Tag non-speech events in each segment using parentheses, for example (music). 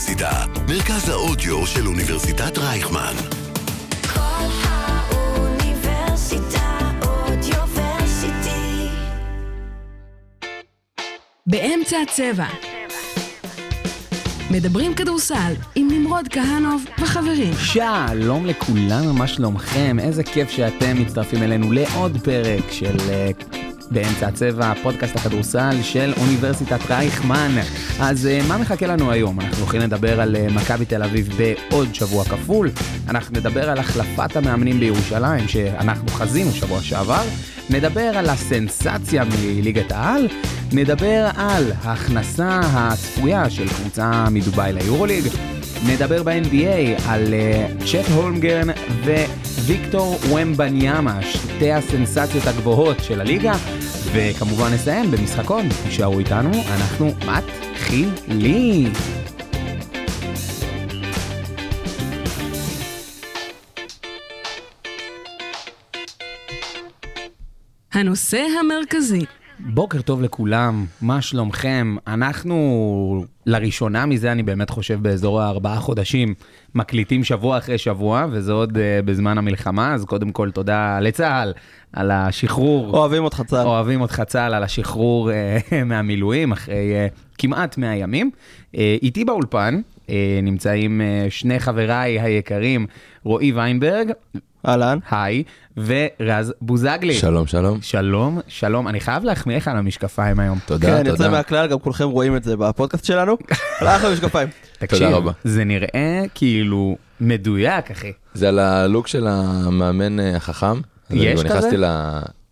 האוניברסיטה, מרכז האודיו של אוניברסיטת רייכמן. כל האוניברסיטה אודיוורסיטי. באמצע הצבע. מדברים כדורסל עם נמרוד כהנוב וחברים. שלום לכולם, מה שלומכם? איזה כיף שאתם מצטרפים אלינו לעוד פרק של אה, באמצע הצבע, פודקאסט הכדורסל של אוניברסיטת רייכמן. אז אה, מה מחכה לנו היום? אנחנו הולכים לדבר על אה, מכבי תל אביב בעוד שבוע כפול. אנחנו נדבר על החלפת המאמנים בירושלים שאנחנו חזינו שבוע שעבר. נדבר על הסנסציה מליגת העל. נדבר על ההכנסה הצפויה של קבוצה מדובאי ליורוליג. נדבר ב-NBA על אה, צ'ט הולמגרן וויקטור ומבניאמה, שתי הסנסציות הגבוהות של הליגה, וכמובן נסיים במשחקון, תישארו איתנו, אנחנו מתחילים. הנושא המרכזי, בוקר טוב לכולם, מה שלומכם? אנחנו, לראשונה מזה אני באמת חושב באזור הארבעה חודשים, מקליטים שבוע אחרי שבוע, וזה עוד uh, בזמן המלחמה, אז קודם כל תודה לצה"ל על השחרור. אוהבים אותך צה"ל. אוהבים אותך צה"ל על השחרור uh, (laughs) מהמילואים אחרי uh, כמעט 100 ימים. Uh, איתי באולפן uh, נמצאים uh, שני חבריי היקרים, רועי ויינברג, אהלן. היי, ורז בוזגלי. שלום, שלום. שלום, שלום, אני חייב להחמיא לך על המשקפיים היום. תודה, כן, תודה. יוצא מהכלל, גם כולכם רואים את זה בפודקאסט שלנו. (laughs) אחלה משקפיים. תקשיב, רבה. זה נראה כאילו מדויק, אחי. זה על הלוק של המאמן אה, החכם. אני יש כבר נכנסתי כזה?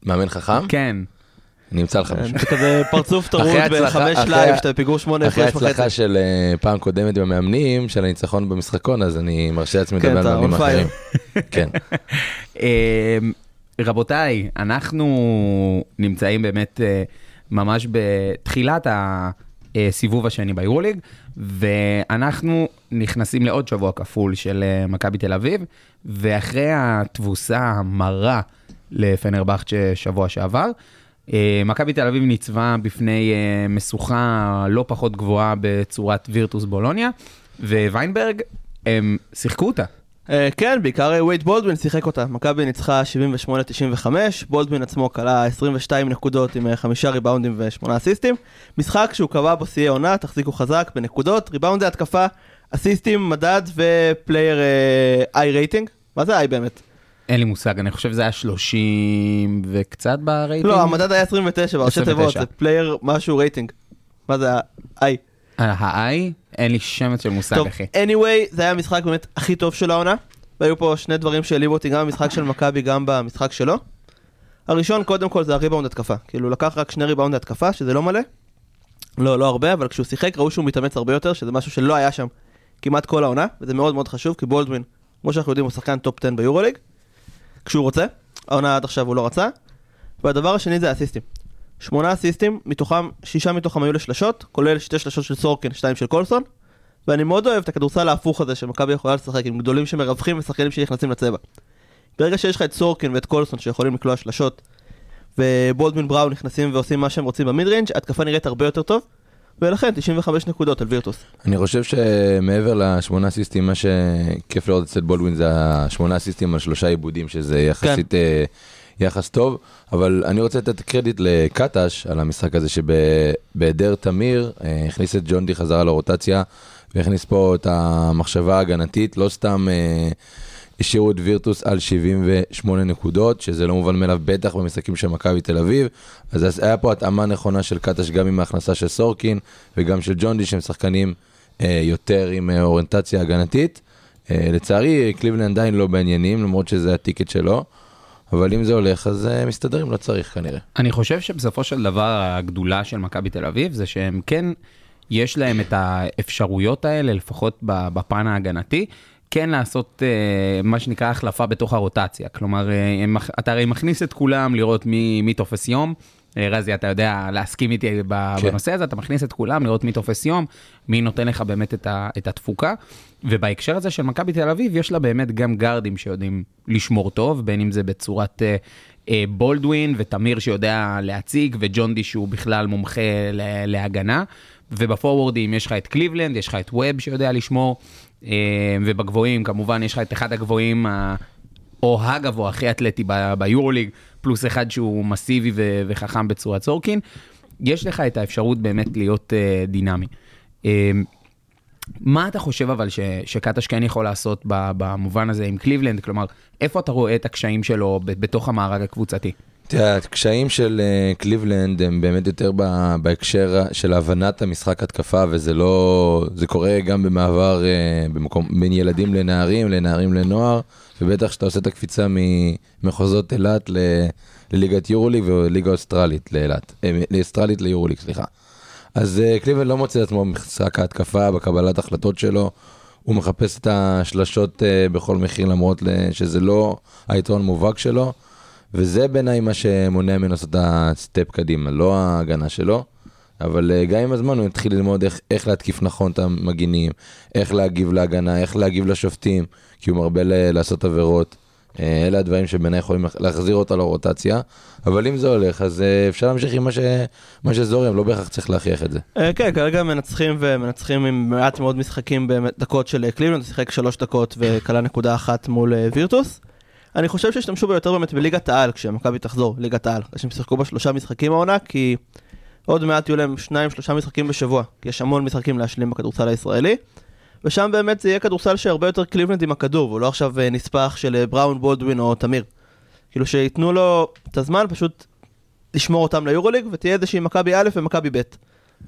למאמן חכם, כן. אני אמצא לך משהו. זה כזה פרצוף (laughs) טרוד בחמש אחרי לייב, שאתה בפיגור שמונה אחרי ההצלחה. של אה, פעם קודמת במאמנים, של הניצחון במשחקון, אז אני מרשה לעצמי כן, לדבר על אתה מאמנים. אחרים. (laughs) כן, אמ, רבותיי, אנחנו נמצאים באמת אה, ממש בתחילת הסיבוב השני ביורוליג, ואנחנו נכנסים לעוד שבוע כפול של אה, מכבי תל אביב, ואחרי התבוסה המרה לפנרבכצ'ה שבוע שעבר, מכבי תל אביב ניצבה בפני אה, משוכה לא פחות גבוהה בצורת וירטוס בולוניה, וויינברג, הם שיחקו אותה. אה, כן, בעיקר אה, וייד בולדווין שיחק אותה. מכבי ניצחה 78-95, בולדווין עצמו כלה 22 נקודות עם אה, חמישה ריבאונדים ושמונה אסיסטים. משחק שהוא קבע בו שיאי עונה, תחזיקו חזק בנקודות, ריבאונדי התקפה, אסיסטים, מדד ו player I rating. מה זה I באמת? אין לי מושג, אני חושב שזה היה 30 וקצת ברייטינג. לא, המדד היה 29 בראשי 29. תיבות, זה player משהו רייטינג. מה זה ה-I? ה-I? אין לי שמץ של מושג, טוב, אחי. anyway, זה היה המשחק באמת הכי טוב של העונה. והיו פה שני דברים שהעליבו אותי גם במשחק של מכבי, גם במשחק שלו. הראשון, קודם כל, זה הריבאונד התקפה. כאילו, לקח רק שני ריבאונד התקפה, שזה לא מלא. לא, לא הרבה, אבל כשהוא שיחק ראו שהוא מתאמץ הרבה יותר, שזה משהו שלא היה שם כמעט כל העונה, וזה מאוד מאוד חשוב, כי בולדווין, כמו שאנחנו יודעים, הוא שחקן top 10 ביורוליג, כשהוא רוצה. העונה עד עכשיו הוא לא רצה. והדבר השני זה האסיסטים. שמונה אסיסטים, מתוכם, שישה מתוכם היו לשלשות, כולל שתי שלשות של סורקין, שתיים של קולסון. ואני מאוד אוהב את הכדורסל ההפוך הזה שמכבי יכולה לשחק עם גדולים שמרווחים ושחקנים שנכנסים לצבע. ברגע שיש לך את סורקין ואת קולסון שיכולים לקלוע שלשות ובולדווין בראון נכנסים ועושים מה שהם רוצים ב mid range התקפה נראית הרבה יותר טוב ולכן 95 נקודות על וירטוס. אני חושב שמעבר לשמונה אסיסטים, מה שכיף לראות אצל בולדווין זה השמונה אסיסטים על שלושה איבודים, שזה יחסית אה, יחס טוב, אבל אני רוצה לתת קרדיט לקטש על המשחק הזה, שבהיעדר תמיר, אה, הכניס את ג'ון די חזרה לרוטציה, והכניס פה את המחשבה ההגנתית, לא סתם אה, השאירו את וירטוס על 78 נקודות, שזה לא מובן מאליו, בטח במשחקים של מכבי תל אביב. אז היה פה התאמה נכונה של קטש גם עם ההכנסה של סורקין וגם של ג'ון די, שהם שחקנים אה, יותר עם אה, אוריינטציה הגנתית. אה, לצערי, קליבלנד עדיין לא בעניינים, למרות שזה הטיקט שלו. אבל אם זה הולך, אז אה, מסתדרים, לא צריך כנראה. אני חושב שבסופו של דבר הגדולה של מכבי תל אביב זה שהם כן, יש להם את האפשרויות האלה, לפחות בפן ההגנתי, כן לעשות אה, מה שנקרא החלפה בתוך הרוטציה. כלומר, אה, אתה הרי מכניס את כולם לראות מי, מי תופס יום. אה, רזי, אתה יודע להסכים איתי כן. בנושא הזה, אתה מכניס את כולם לראות מי תופס יום, מי נותן לך באמת את, ה, את התפוקה. ובהקשר הזה של מכבי תל אביב, יש לה באמת גם גארדים שיודעים לשמור טוב, בין אם זה בצורת אה, אה, בולדווין ותמיר שיודע להציג, וג'ון די שהוא בכלל מומחה ל- להגנה. ובפורוורדים יש לך את קליבלנד, יש לך את ווב שיודע לשמור, ובגבוהים כמובן יש לך את אחד הגבוהים, או הגבוה הכי אתלטי ביורוליג, פלוס אחד שהוא מסיבי וחכם בצורת סורקין. יש לך את האפשרות באמת להיות אה, דינמי. אה, מה אתה חושב אבל ש- שקטש כן יכול לעשות במובן הזה עם קליבלנד? כלומר, איפה אתה רואה את הקשיים שלו בתוך המארג הקבוצתי? תראה, הקשיים של אה, קליבלנד הם באמת יותר בהקשר של הבנת המשחק התקפה, וזה לא... זה קורה גם במעבר אה, במקום, בין ילדים לנערים, לנערים לנוער, ובטח כשאתה עושה את הקפיצה ממחוזות אילת ל- לליגת יורוליג וליגה אוסטרלית לאילת, אה, לאוסטרלית ליורוליג, סליחה. אז אה, קליבלנד לא מוצא את עצמו במשחק ההתקפה, בקבלת החלטות שלו. הוא מחפש את השלשות אה, בכל מחיר, למרות שזה לא היתרון המובהק שלו. וזה בעיניי מה שמונע ממנו לעשות את הסטפ קדימה, לא ההגנה שלו. אבל אה, גם עם הזמן הוא התחיל ללמוד איך, איך להתקיף נכון את המגינים, איך להגיב להגנה, איך להגיב לשופטים, כי הוא מרבה ל- לעשות עבירות. אה, אלה הדברים שבעיניי יכולים להחזיר אותו לרוטציה, אבל אם זה הולך, אז אה, אפשר להמשיך עם מה, ש... מה שזורם, לא בהכרח צריך להכריח את זה. כן, כרגע מנצחים ומנצחים עם מעט מאוד משחקים בדקות של קליבלנד, הוא שיחק שלוש דקות וכלה נקודה אחת מול וירטוס. אני חושב שהשתמשו בו יותר באמת בליגת העל, כשמכבי תחזור, ליגת העל. שהם שיחקו בה שלושה משחקים העונה, כי עוד מעט יהיו להם שניים, שלושה משחקים בשבוע, כי יש המון משחקים להשלים בכדורסל הישראלי. ושם באמת זה יהיה כדורסל שהרבה יותר קליבלנד עם הכדור, והוא לא עכשיו אה, נספח של אה, בראון, בולדווין או תמיר. כאילו שייתנו לו את הזמן פשוט לשמור אותם ליורוליג, ותהיה איזושהי מכבי א' ומכבי ב'.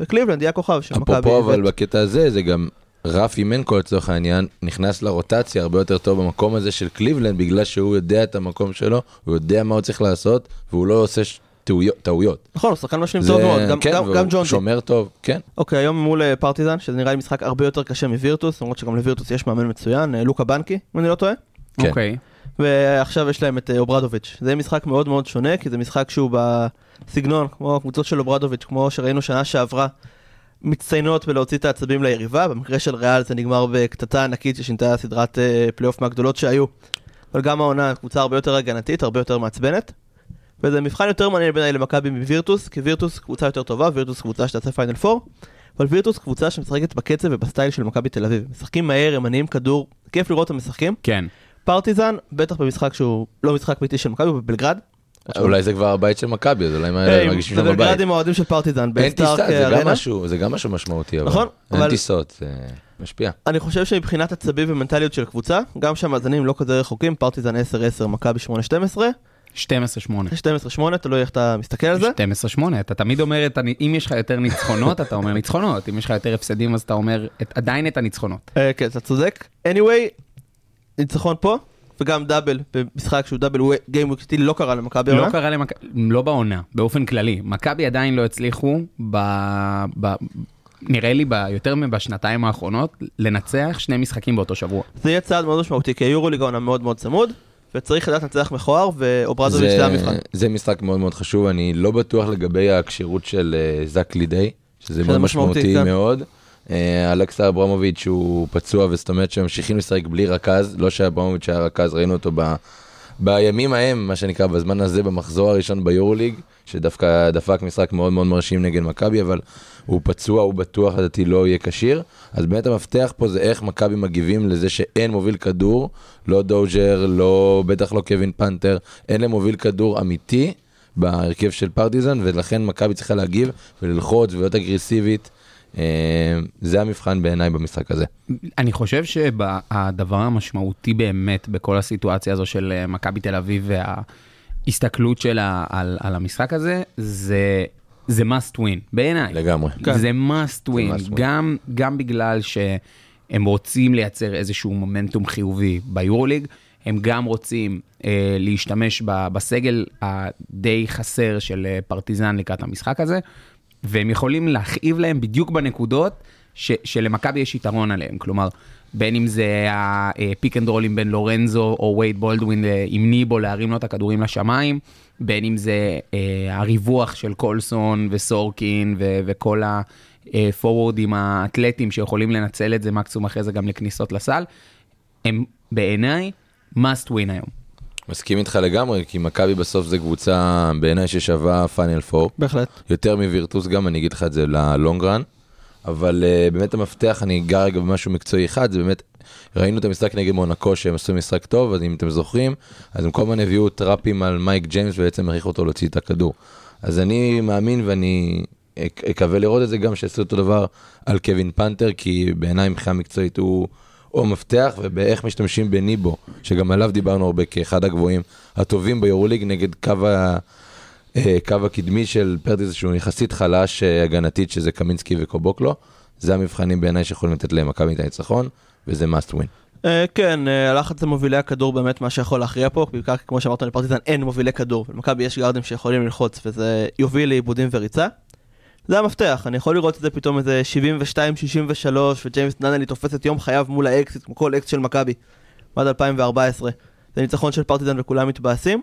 וקליבלנד יהיה הכוכב של מכבי אפרופו אבל ב'. בקטע הזה, זה גם רפי מנקו לצורך העניין, נכנס לרוטציה הרבה יותר טוב במקום הזה של קליבלנד, בגלל שהוא יודע את המקום שלו, הוא יודע מה הוא צריך לעשות, והוא לא עושה ש- טעויות- טעויות. נכון, הוא שחקן משלים זה- טוב מאוד, גם- כן, גם- והוא גם ג'ון די. שומר טוב, כן. אוקיי, היום מול אה, פרטיזן, שזה נראה לי משחק הרבה יותר קשה מווירטוס, למרות שגם לווירטוס יש מאמן מצוין, אה, לוקה בנקי, אם אני לא טועה. כן. אוקיי. ועכשיו יש להם את אה, אוברדוביץ'. זה משחק מאוד מאוד שונה, כי זה משחק שהוא בסגנון, כמו הקבוצות של אוברדוביץ', כמו שראינו שנה שעברה, מצטיינות בלהוציא את העצבים ליריבה. במקרה של ריאל זה נגמר בקטטה ענקית ששינתה סדרת אה, פלייאוף מהגדולות שהיו. אבל גם העונה קבוצה הרבה יותר הגנתית, הרבה יותר מעצבנת. וזה מבחן יותר מעניין בעיניי למכבי מווירטוס, כי וירטוס קבוצה יותר טובה, וירטוס קבוצה שתעשה פיינל 4, אבל וירטוס קבוצה שמשחקת בקצב וב style של מכבי תל אביב. משחקים מהר, הם מניעים כדור, כיף לראות אותם משחקים. כן. פרטיזן, בטח במשחק שהוא לא משחק ביתי של מכבי, הוא בבלגרד. אולי זה כבר הבית של מכבי, אז אולי הם מרגישים זה שם בבית. בבלגרד עם האוהדים של פרטיזן, אין בסטארק טיסה, זה גם ארנה. משהו, זה גם משהו משמעותי, אבל. נכון, אין טיסות, זה משפיע. אני חושב שמבחינת עצבים ומנטליות של קבוצה, גם שהמאזנים לא כזה רחוקים, פרטיזן 10-10, מכבי 8-12, 12-8. 12-8, תלוי איך אתה מסתכל על זה. 12-8, אתה תמיד אומר, את אם יש לך יותר ניצחונות, אתה אומר ניצחונות, אם יש לך יותר הפסדים, אז אתה אומר את- עדיין את הניצחונות. אה, כן, אתה צודק. anyway, ניצחון פה, וגם דאבל במשחק שהוא דאבל גיים וויק לא קרה למכבי לא העונה. קרה למכבי, לא בעונה, באופן כללי. מכבי עדיין לא הצליחו, ב... ב... נראה לי ב... יותר מבשנתיים האחרונות, לנצח שני משחקים באותו שבוע. זה יהיה צעד מאוד משמעותי, כי היורוליג העונה מאוד מאוד צמוד, וצריך לדעת לנצח מכוער, ואוברזוביץ' זה המבחן. זה משחק מאוד מאוד חשוב, אני לא בטוח לגבי הכשירות של אה, זק לידי, שזה מאוד משמעותי, משמעותי כן. אה, אלכסה אברמוביץ' הוא פצוע וזאת אומרת שממשיכים לשחק בלי רכז, לא שאברמוביץ' היה רכז, ראינו אותו ב... בימים ההם, מה שנקרא, בזמן הזה, במחזור הראשון ביורוליג, שדווקא דפק משחק מאוד מאוד מרשים נגד מכבי, אבל הוא פצוע, הוא בטוח לדעתי לא יהיה כשיר. אז באמת המפתח פה זה איך מכבי מגיבים לזה שאין מוביל כדור, לא דוז'ר, לא, בטח לא קווין פנתר, אין להם מוביל כדור אמיתי בהרכב של פרטיזן, ולכן מכבי צריכה להגיב וללחוץ ולהיות אגרסיבית. אה, זה המבחן בעיניי במשחק הזה. אני חושב שהדבר המשמעותי באמת בכל הסיטואציה הזו של אה, מכבי תל אביב וההסתכלות שלה על, על המשחק הזה, זה, זה must win, בעיניי. לגמרי. כן. זה must זה win, must win. גם, גם בגלל שהם רוצים לייצר איזשהו מומנטום חיובי ביורוליג, הם גם רוצים אה, להשתמש ב, בסגל הדי חסר של אה, פרטיזן לקראת המשחק הזה, והם יכולים להכאיב להם בדיוק בנקודות ש, שלמכבי יש יתרון עליהם. כלומר, בין אם זה ה pick and roll ים בין לורנזו או וייד בולדווין אה, עם ניבו להרים לו את הכדורים לשמיים, בין אם זה אה, הריווח של קולסון וסורקין ו- וכל הפורוורדים האתלטיים שיכולים לנצל את זה מקסימום אחרי זה גם לכניסות לסל, הם בעיניי must win היום. מסכים איתך לגמרי, כי מכבי בסוף זה קבוצה בעיניי ששווה פיינל 4. בהחלט. יותר מווירטוס גם, אני אגיד לך את זה ללונג רן. אבל uh, באמת המפתח, אני אגע רגע במשהו מקצועי אחד, זה באמת, ראינו את המשחק נגד מונקו שהם עשו משחק טוב, אז אם אתם זוכרים, אז הם כל הזמן הביאו טראפים על מייק ג'יימס ובעצם הכריחו אותו להוציא את הכדור. אז אני מאמין ואני אק- אקווה לראות את זה גם שיעשו אותו דבר על קווין פנתר, כי בעיניי מבחינה מקצועית הוא... הוא המפתח ובאיך משתמשים בניבו, שגם עליו דיברנו הרבה כאחד הגבוהים הטובים ביורוליג נגד קו, ה, אה, קו הקדמי של פרטיזן שהוא יחסית חלש אה, הגנתית שזה קמינסקי וקאבוקלו. זה המבחנים בעיניי שיכולים לתת למכבי את הניצחון, וזה must win. אה, כן, הלחץ למובילי הכדור באמת מה שיכול להכריע פה, בעיקר כמו שאמרת לפרטיזן אין מובילי כדור, ולמכבי יש גארדים שיכולים ללחוץ וזה יוביל לאיבודים וריצה. זה המפתח, אני יכול לראות את זה פתאום איזה 72-63 וג'יימס ננלי תופס את יום חייו מול האקסית כמו כל אקס של מכבי עד 2014. זה ניצחון של פרטיזן וכולם מתבאסים.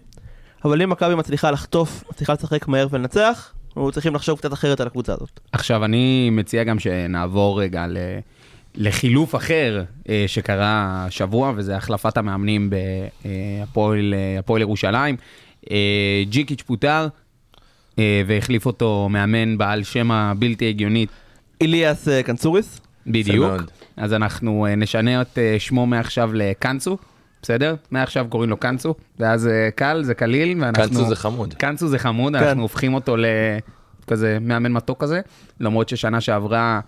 אבל אם מכבי מצליחה לחטוף, מצליחה לשחק מהר ולנצח, אנחנו צריכים לחשוב קצת אחרת על הקבוצה הזאת. עכשיו, אני מציע גם שנעבור רגע ל... לחילוף אחר אה, שקרה השבוע, וזה החלפת המאמנים בהפועל אה, ירושלים. אה, ג'יקיץ' פוטר, והחליף אותו מאמן בעל שם הבלתי הגיונית איליאס אה, קנצוריס, בדיוק. אז אנחנו אה, נשנה את אה, שמו מעכשיו לקאנצו, בסדר? מעכשיו קוראים לו קאנצו, ואז אה, קל זה קליל, ואנחנו... קנצו זה חמוד. קאנצו זה חמוד, כן. אנחנו הופכים אותו לכזה מאמן מתוק כזה, למרות ששנה שעברה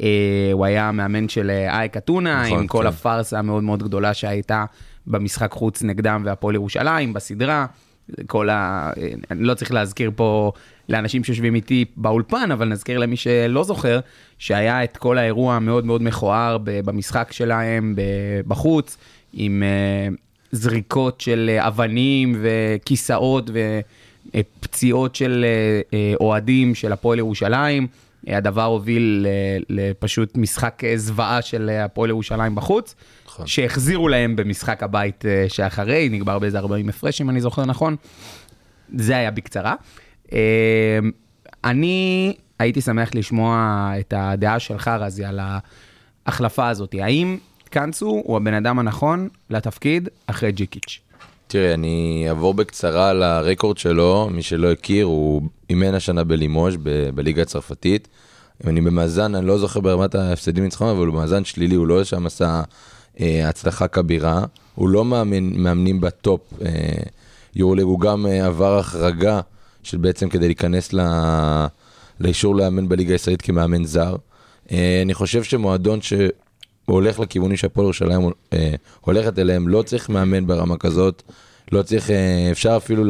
אה, הוא היה מאמן של אה, אייק אתונה, נכון, עם כל כן. הפארסה המאוד מאוד גדולה שהייתה במשחק חוץ נגדם והפועל ירושלים, בסדרה. כל ה... אה, אני לא צריך להזכיר פה לאנשים שיושבים איתי באולפן, אבל נזכיר למי שלא זוכר, שהיה את כל האירוע המאוד מאוד מכוער במשחק שלהם בחוץ, עם אה, זריקות של אה, אבנים וכיסאות ופציעות של אה, אה, אוהדים של הפועל ירושלים. אה, הדבר הוביל לפשוט משחק אה, זוועה של אה, הפועל ירושלים בחוץ, נכון. שהחזירו להם במשחק הבית אה, שאחרי, נגמר באיזה 40 הפרש אם אני זוכר נכון. זה היה בקצרה. אה, אני הייתי שמח לשמוע את הדעה שלך, רזי, על ההחלפה הזאת. האם קאנצו הוא הבן אדם הנכון לתפקיד אחרי ג'יקיץ'? תראה, אני אעבור בקצרה על הרקורד שלו, מי שלא הכיר, הוא אימן השנה בלימוז' ב- בליגה הצרפתית. אם אני במאזן, אני לא זוכר ברמת ההפסדים ניצחון, אבל הוא במאזן שלילי, הוא לא שם עשה הצלחה כבירה. הוא לא מאמן, מאמנים בטופ אה, יורוליג, הוא גם אה, עבר החרגה של בעצם כדי להיכנס ל... לאישור לאמן בליגה הישראלית כמאמן זר. אה, אני חושב שמועדון ש... הוא הולך לכיוונים שהפועל ירושלים אה, הולכת אליהם, לא צריך מאמן ברמה כזאת, לא צריך, אה, אפשר אפילו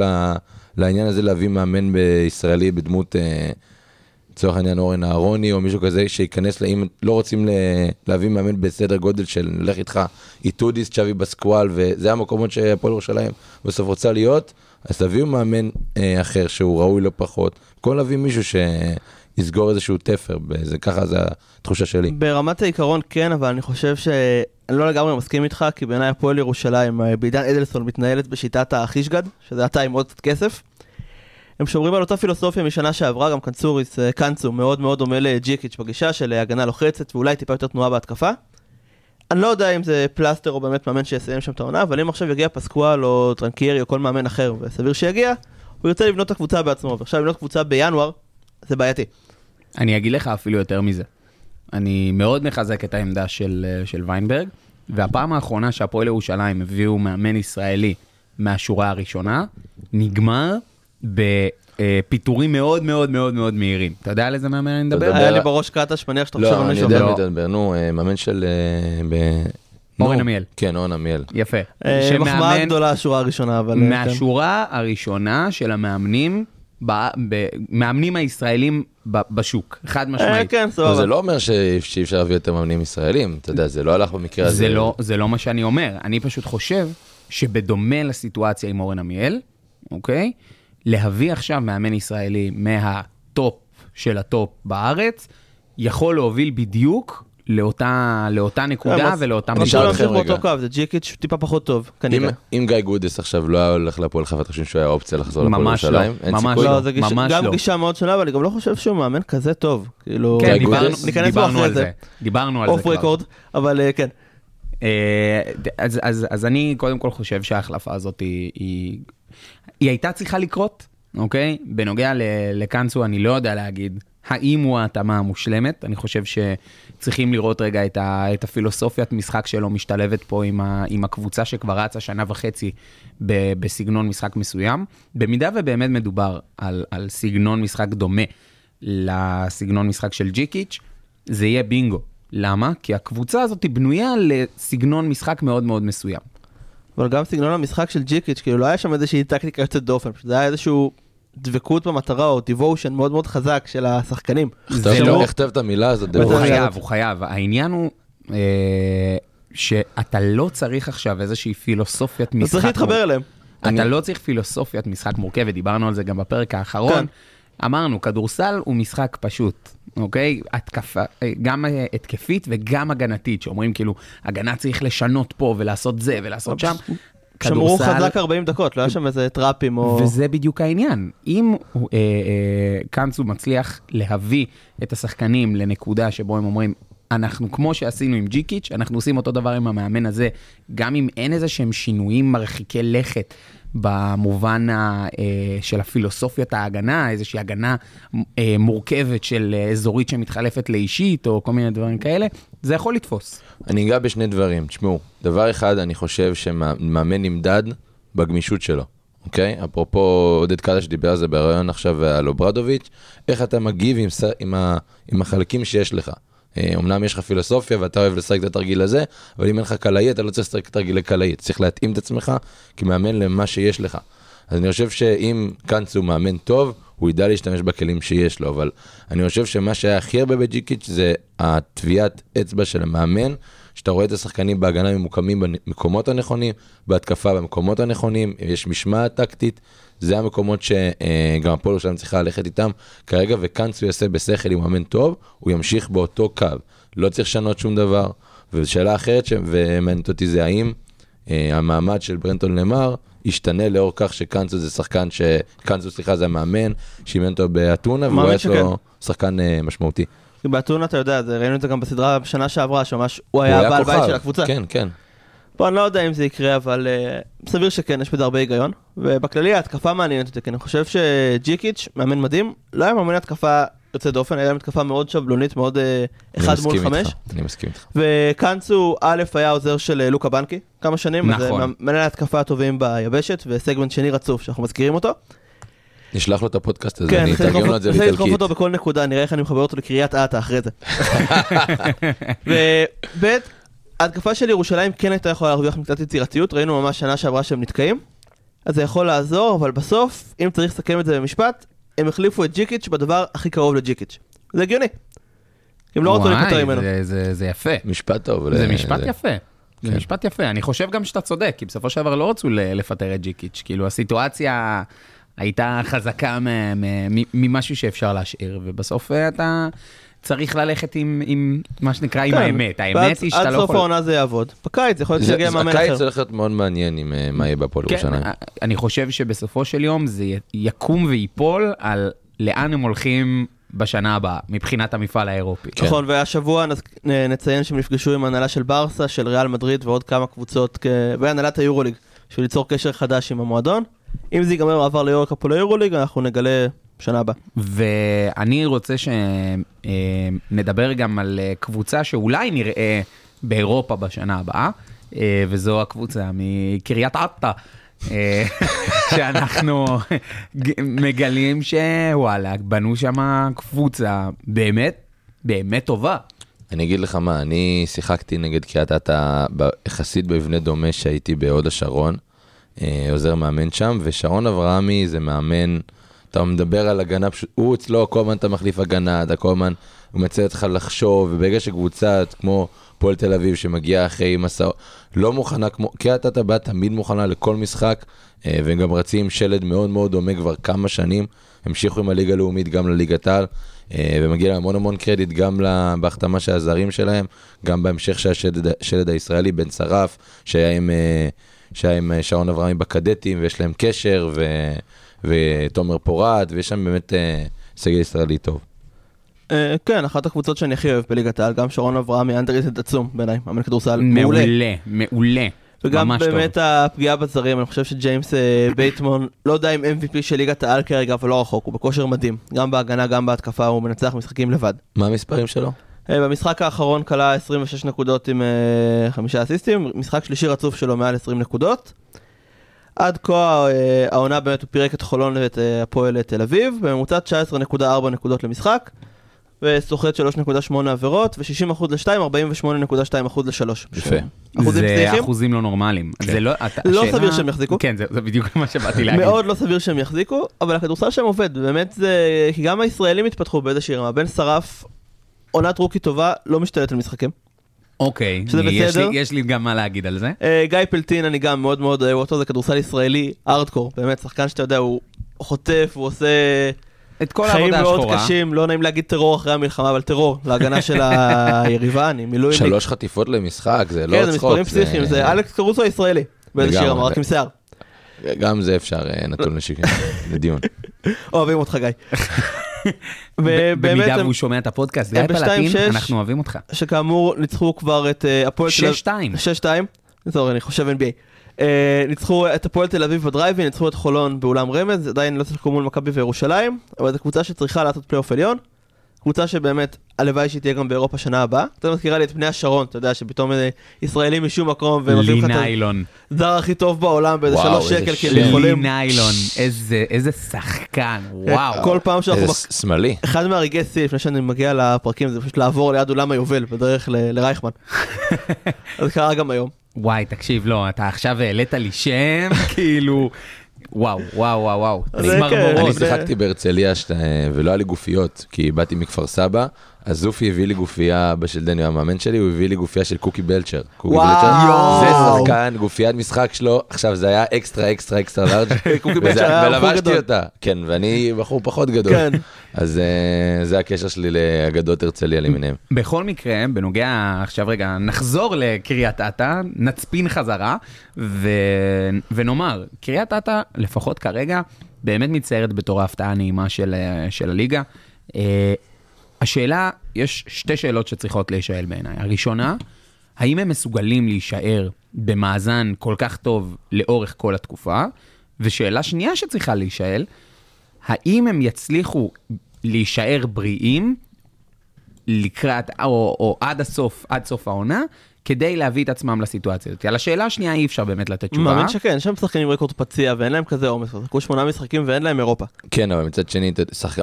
לעניין הזה להביא מאמן בישראלי בדמות, אה, לצורך העניין אורן אהרוני או מישהו כזה שייכנס, אם לא רוצים להביא מאמן בסדר גודל של נלך איתך איטודיס, צ'אבי בסקואל, וזה המקומות שהפועל ירושלים בסוף רוצה להיות, אז תביאו מאמן אה, אחר שהוא ראוי לא פחות, במקום להביא מישהו שיסגור איזשהו תפר, זה, ככה זה התחושה שלי. ברמת העיקרון כן, אבל אני חושב ש... אני לא לגמרי מסכים איתך, כי בעיניי הפועל ירושלים אה, בעידן אדלסון מתנהלת בשיטת החישגד, שזה אתה עם עוד קצת כסף. הם שומרים על אותה פילוסופיה משנה שעברה, גם קנצוריס, אה, קנצו, מאוד מאוד דומה לג'יקיץ' בגישה של אה, הגנה לוחצת ואולי טיפה יותר תנועה בהתקפה. אני לא יודע אם זה פלסטר או באמת מאמן שיסיים שם את העונה, אבל אם עכשיו יגיע פסקואל או טרנקיירי או כל מאמן אחר, וסביר שיגיע, הוא ירצה לבנות את הקבוצה בעצמו, ועכשיו לבנות קבוצה בינואר, זה בעייתי. אני אגיד לך אפילו יותר מזה. אני מאוד מחזק את העמדה של, אה, של ויינברג, והפעם האחרונה שהפועל ירושלים הביאו מאמן ישראלי מהשורה הראשונה, נגמר בפיטורים מאוד מאוד מאוד מאוד מהירים. אתה יודע על איזה מאמן אני מדבר? היה לי בראש קטש, מניח שאתה חושב על לא, אני מישהו יודע. לא. מי אתה מדבר, נו, אה, מאמן של... אה, אורן עמיאל. כן, אורן עמיאל. יפה. אה, מחמאה גדולה השורה הראשונה, אבל... כן. מהשורה הראשונה של המאמנים, ב, ב, מאמנים הישראלים בשוק, חד משמעית. כן, סבבה. זה לא אומר שאי אפשר להביא יותר מאמנים ישראלים, אתה יודע, זה לא הלך במקרה הזה. זה לא, זה לא מה שאני אומר, אני פשוט חושב שבדומה לסיטואציה עם אורן עמיאל, אוקיי? להביא עכשיו מאמן ישראלי מהטופ של הטופ בארץ, יכול להוביל בדיוק לאותה, לאותה נקודה ולאותה כולם אתכם ימשיכו רגע. באותו קו, זה ג'יקיץ' טיפה פחות טוב, אם- כנראה. אם גיא גודס עכשיו לא היה הולך להפועל חיפה, אתה חושב שהוא היה אופציה לחזור לפועל ממש ירושלים? לא, אין ממש? לא, זה גישה- ממש גם לא. גישה מאוד שונה, אבל אני גם לא חושב שהוא מאמן כזה טוב. כאילו... כן, גיא דיברנו, גודס? ניכנס בו דיברנו אחרי על זה. זה, דיברנו על זה off כבר. record, אבל אה, כן. אה, אז, אז, אז אני קודם כל חושב שההחלפה הזאת היא, היא, הייתה צריכה לקרות, אוקיי? בנוגע ל- לקאנצו אני לא יודע להגיד האם הוא ההתאמה המושלמת? אני חושב שצריכים לראות רגע את, ה, את הפילוסופיית משחק שלו משתלבת פה עם, ה, עם הקבוצה שכבר רצה שנה וחצי ב, בסגנון משחק מסוים. במידה ובאמת מדובר על, על סגנון משחק דומה לסגנון משחק של ג'יקיץ', זה יהיה בינגו. למה? כי הקבוצה הזאת בנויה לסגנון משחק מאוד מאוד מסוים. אבל גם סגנון המשחק של ג'יקיץ', כאילו לא היה שם איזושהי טקטיקה יוצאת דופן, פשוט זה היה איזשהו דבקות במטרה או דיבושן מאוד מאוד חזק של השחקנים. זה איך לא- אתה כותב את המילה הזאת? הוא הוא? חייב, הוא חייב. העניין הוא אה, שאתה לא צריך עכשיו איזושהי פילוסופיית אתה משחק. צריך להתחבר אליהם. אתה לא צריך פילוסופיית משחק מורכבת, דיברנו על זה גם בפרק האחרון. אמרנו, כדורסל הוא משחק פשוט, אוקיי? התקפה, אה, גם אה, התקפית וגם הגנתית, שאומרים כאילו, הגנה צריך לשנות פה ולעשות זה ולעשות שם. שמרו חזק 40 דקות, לא היה שם איזה טראפים או... וזה בדיוק העניין. אם אה, אה, קאנצו מצליח להביא את השחקנים לנקודה שבו הם אומרים, אנחנו כמו שעשינו עם ג'יקיץ', אנחנו עושים אותו דבר עם המאמן הזה, גם אם אין איזה שהם שינויים מרחיקי לכת במובן ה, אה, של הפילוסופיית ההגנה, איזושהי הגנה אה, מורכבת של אה, אזורית שמתחלפת לאישית, או כל מיני דברים כאלה, זה יכול לתפוס. אני אגע בשני דברים. תשמעו, דבר אחד, אני חושב שמאמן נמדד בגמישות שלו, אוקיי? אפרופו עודד קדש דיבר על זה בריאיון עכשיו על אוברדוביץ', איך אתה מגיב עם, עם, ה, עם החלקים שיש לך. אה, אמנם יש לך פילוסופיה ואתה אוהב לשחק את התרגיל הזה, אבל אם אין לך קלעי, אתה לא צריך לשחק תרגילי קלעי, אתה צריך להתאים את עצמך כמאמן למה שיש לך. אז אני חושב שאם קאנץ הוא מאמן טוב, הוא ידע להשתמש בכלים שיש לו, אבל אני חושב שמה שהיה הכי הרבה בג'יקיץ' זה הטביעת אצבע של המאמן, שאתה רואה את השחקנים בהגנה ממוקמים במקומות הנכונים, בהתקפה במקומות הנכונים, יש משמעת טקטית, זה המקומות שגם הפועל ירושלים צריכה ללכת איתם כרגע, וקאנץ הוא יעשה בשכל עם מאמן טוב, הוא ימשיך באותו קו, לא צריך לשנות שום דבר. ושאלה אחרת שמעניינת אותי זה האם אה, המעמד של ברנטון למר ישתנה לאור כך שקאנצו זה שחקן ש... קאנצו סליחה זה המאמן, שאימן אותו באתונה, והוא היה לו. שחקן אה, משמעותי. באתונה אתה יודע, ראינו את זה גם בסדרה בשנה שעברה, שממש הוא היה הבעל בית של הקבוצה. כן, כן. פה אני לא יודע אם זה יקרה, אבל uh, סביר שכן, יש בזה הרבה היגיון. ובכללי ההתקפה מעניינת אותי, כי אני חושב שג'יקיץ', מאמן מדהים, לא היה מאמן התקפה יוצא דופן, היה להם התקפה מאוד שבלונית, מאוד uh, אחד מול חמש. איתך, אני מסכים איתך. וקאנצו, א', היה עוזר של אה, לוקה בנקי כמה שנים, נכון. מנהל ההתקפה הטובים ביבשת, וסגמנט שני רצוף שאנחנו מזכירים אותו. נשלח לו את הפודקאסט הזה, כן, אני (laughs) אתרגם לו את זה ננסה לדחוף לאיטלקית. אותו בכל נקודה, נראה איך אני מחבר אותו לקריית אתא אחרי זה. (laughs) וב' ההתקפה של ירושלים כן הייתה יכולה להרוויח מקצת יצירתיות, ראינו ממש שנה שעברה שהם נתקעים. אז זה יכול לעזור, אבל בסוף, אם צריך לסכם את זה במשפט, הם החליפו את ג'יקיץ' בדבר הכי קרוב לג'יקיץ'. זה הגיוני. הם לא רצו להיפטר ממנו. זה, זה, זה יפה. משפט טוב. זה משפט זה- יפה. זה כן. משפט יפה. אני חושב גם שאתה צודק, כי בסופו של דבר לא רצו לפטר את ג'יקיץ'. כאילו, הסיטואציה הייתה חזקה ממשהו שאפשר להשאיר, ובסוף אה, אתה צריך ללכת עם, עם מה שנקרא, עם כן, האמת. האמת ועד- היא שאתה עד לא סוף יכול... העונה זה יעבוד. בקיץ יכול להיות זה- שיגיע זה- מאמן הקיץ אחר. הולך להיות מאוד מעניין עם אה, מה יהיה בהפועל כן, ירושלים. אני חושב שבסופו של יום זה יקום וייפול על לאן הם הולכים בשנה הבאה, מבחינת המפעל האירופי. כן. נכון, והשבוע נציין שהם נפגשו עם הנהלה של ברסה, של ריאל מדריד ועוד כמה קבוצות, והנהלת היורוליג, בשביל ליצור קשר חדש עם המועדון. אם זה ייגמר מעבר ליורקאפ או ליורוליג, אנחנו נגלה שנה הבאה. ואני רוצה שנדבר גם על אה, קבוצה שאולי נראה באירופה בשנה הבאה, אה, וזו הקבוצה מקריית אתא. אה, (laughs) שאנחנו מגלים שוואלה, בנו שם קבוצה באמת, באמת טובה. אני אגיד לך מה, אני שיחקתי נגד קריית אתא יחסית במבנה דומה שהייתי בהוד השרון, אה, עוזר מאמן שם, ושרון אברהמי זה מאמן, אתה מדבר על הגנה, פשוט, הוא אצלו כל הזמן אתה מחליף הגנה, אתה כל הזמן, מציע אותך לחשוב, וברגע שקבוצה כמו פועל תל אביב שמגיעה אחרי מסע, לא מוכנה כמו, קריית באה תמיד מוכנה לכל משחק, אה, והם גם רצים שלד מאוד מאוד דומה כבר כמה שנים, המשיכו עם הליגה הלאומית גם לליגת העל. אה, ומגיע להם המון המון קרדיט גם בהחתמה של הזרים שלהם, גם בהמשך של השלד, הישראלי, בן שרף, שהיה עם, אה, שהיה עם שרון אברהמי בקדטים, ויש להם קשר, ו, ותומר פורת, ויש שם באמת אה, סגל ישראלי טוב. אה, כן, אחת הקבוצות שאני הכי אוהב בליגת העל, גם שרון אברהמי אנדרטד עצום בעיניי, מאמן כדורסל מעולה. מעולה, מעולה. וגם טוב. באמת הפגיעה בזרים, אני חושב שג'יימס אה, בייטמון, לא יודע אם MVP של ליגת העל כרגע, אבל לא רחוק, הוא בכושר מדהים. גם בהגנה, גם בהתקפה, הוא מנצח משחקים לבד. מה המספרים שלו? במשחק האחרון כלה 26 נקודות עם חמישה אסיסטים, משחק שלישי רצוף שלו מעל 20 נקודות. עד כה אה, העונה באמת הוא פירק את חולון ואת אה, הפועל תל אביב, בממוצע 19.4 נקודות למשחק, וסוחט 3.8 עבירות, ו-60% ל-2, 48.2% ל-3. יפה. אחוזים זה? אחוזים לא נורמליים. זה לא, אתה- לא השאלה- סביר שהם יחזיקו. כן, זה זה בדיוק מה שבאתי להגיד. מאוד לא סביר שהם יחזיקו, אבל הכדורסל שלהם עובד, באמת זה... כי גם הישראלים התפתחו באיזושהי רמה. בן שרף, עונת רוקי טובה, לא משתלט על משחקים. אוקיי, שזה יש בסדר. לי- יש לי גם מה להגיד על זה. אה, גיא פלטין, אני גם מאוד מאוד אוהב אותו, זה כדורסל ישראלי, ארדקור, באמת, שחקן שאתה יודע, הוא חוטף, הוא עושה את כל חיים העבודה מאוד השחורה. קשים, לא נעים להגיד טרור אחרי המלחמה, אבל טרור, להגנה של היריבה, אני מילואימניק. שלוש חטיפות למשחק, זה לא כן, זה צחוק. מספרים פסיכיים, זה אלכס קרוסו הישראלי, באיזושהי לגמרי. רמה, רק עם שיער. גם זה אפשר, אה, נתון (laughs) לדיון. אוהבים אותך גיא. (laughs) במידה והוא שומע את הפודקאסט, גיא פלטין. אנחנו אוהבים אותך. שכאמור ניצחו כבר את אה, הפועל תל אביב. 6-2. 6-2, sorry, אני חושב NBA. אה, ניצחו את הפועל תל אביב בדרייב-אין, ניצחו את חולון באולם רמז, עדיין לא שיחקו מול מכבי וירושלים, אבל זו קבוצה שצריכה לעשות פלייאוף עליון. קבוצה שבאמת, הלוואי שהיא תהיה גם באירופה שנה הבאה. קצת מזכירה לי את בני השרון, אתה יודע, שפתאום אה, ישראלים משום מקום, והם מביאים לי לך את ניילון. הזר הכי טוב בעולם באיזה שלוש שקל, כי. הם לי יכולים. ניילון. איזה- שחקן, וואו. כל פעם שאנחנו... איזה שמאלי. אחד מהרגעי שיא לפני שאני מגיע לפרקים זה פשוט לעבור ליד אולם היובל בדרך ל- לרייכמן. (laughs) אז קרה גם היום. וואי, תקשיב, לא, אתה עכשיו העלית לי שם, (laughs) כאילו, וואו, וואו, וואו, וואו. אני זה- שיחקתי בהרצליה ולא היה לי גופיות, כי באתי מכפר סבא, אז זופי הביא לי גופייה, אבא של דני, המאמן שלי, הוא הביא לי גופייה של קוקי בלצ'ר. קוקי וואו. בלצ'ר, זה. שחקן, גופיית משחק שלו, עכשיו זה היה extra extra extra large, (laughs) קוקי וזה- בלצ'ר היה בחור ולבשתי. אותה, כן, ואני בחור פחות גדול. כן. אז אה, זה הקשר שלי לאגדות הרצליה למיניהם. בכל מקרה, בנוגע, עכשיו רגע, נחזור לקריית אתא, נצפין חזרה, ו... ונאמר, קריית אתא, לפחות כרגע, באמת מצטיירת בתור ההפתעה הנעימה של, אה, של הליגה. השאלה, יש שתי שאלות שצריכות להישאל בעיניי. הראשונה, האם הם מסוגלים להישאר במאזן כל כך טוב לאורך כל התקופה? ושאלה שנייה שצריכה להישאל, האם הם יצליחו להישאר בריאים לקראת, או, או עד הסוף, עד סוף העונה, כדי להביא את עצמם לסיטואציה הזאת. על השאלה השנייה אי אפשר באמת לתת תשובה. מאמין שכן, שם שחקנים עם רקורד פציע ואין להם כזה עומס, שיחקו שמונה משחקים ואין להם אירופה. כן, אבל מצד שני,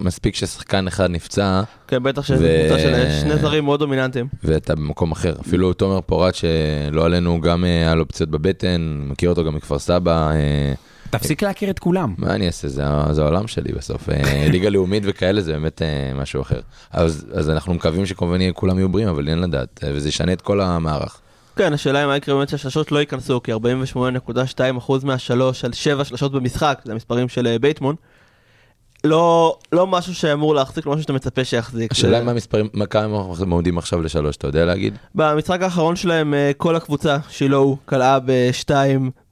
מספיק ששחקן אחד נפצע, כן, בטח שזו ו- קבוצה של שני זרים מאוד דומיננטיים. ואתה במקום אחר. אפילו תומר פורט, שלא עלינו, גם אה, היה לו פציעות בבטן, מכיר אותו גם מכפר סבא. תפסיק להכיר את כולם. מה אני אעשה, זה, זה העולם שלי בסוף. אה, ליגה לאומית וכאלה זה באמת אה, משהו אחר. אז, אז אנחנו מקווים שכמובן יהיה- כולם יהיו בריאים, אבל אין לדעת, אה, וזה ישנה את כל המערך. כן, השאלה היא מה יקרה באמת שהשלשות לא ייכנסו, כי 48.2% מהשלוש על 7 שלשות במשחק, זה המספרים של בייטמון. לא, לא משהו שאמור להחזיק, לא משהו שאתה מצפה שיחזיק. השאלה היא מה המספרים, מה כמה אנחנו עומדים עכשיו לשלוש, אתה יודע להגיד? במשחק האחרון שלהם, אה, כל הקבוצה, שילואו, קלעה ב-2,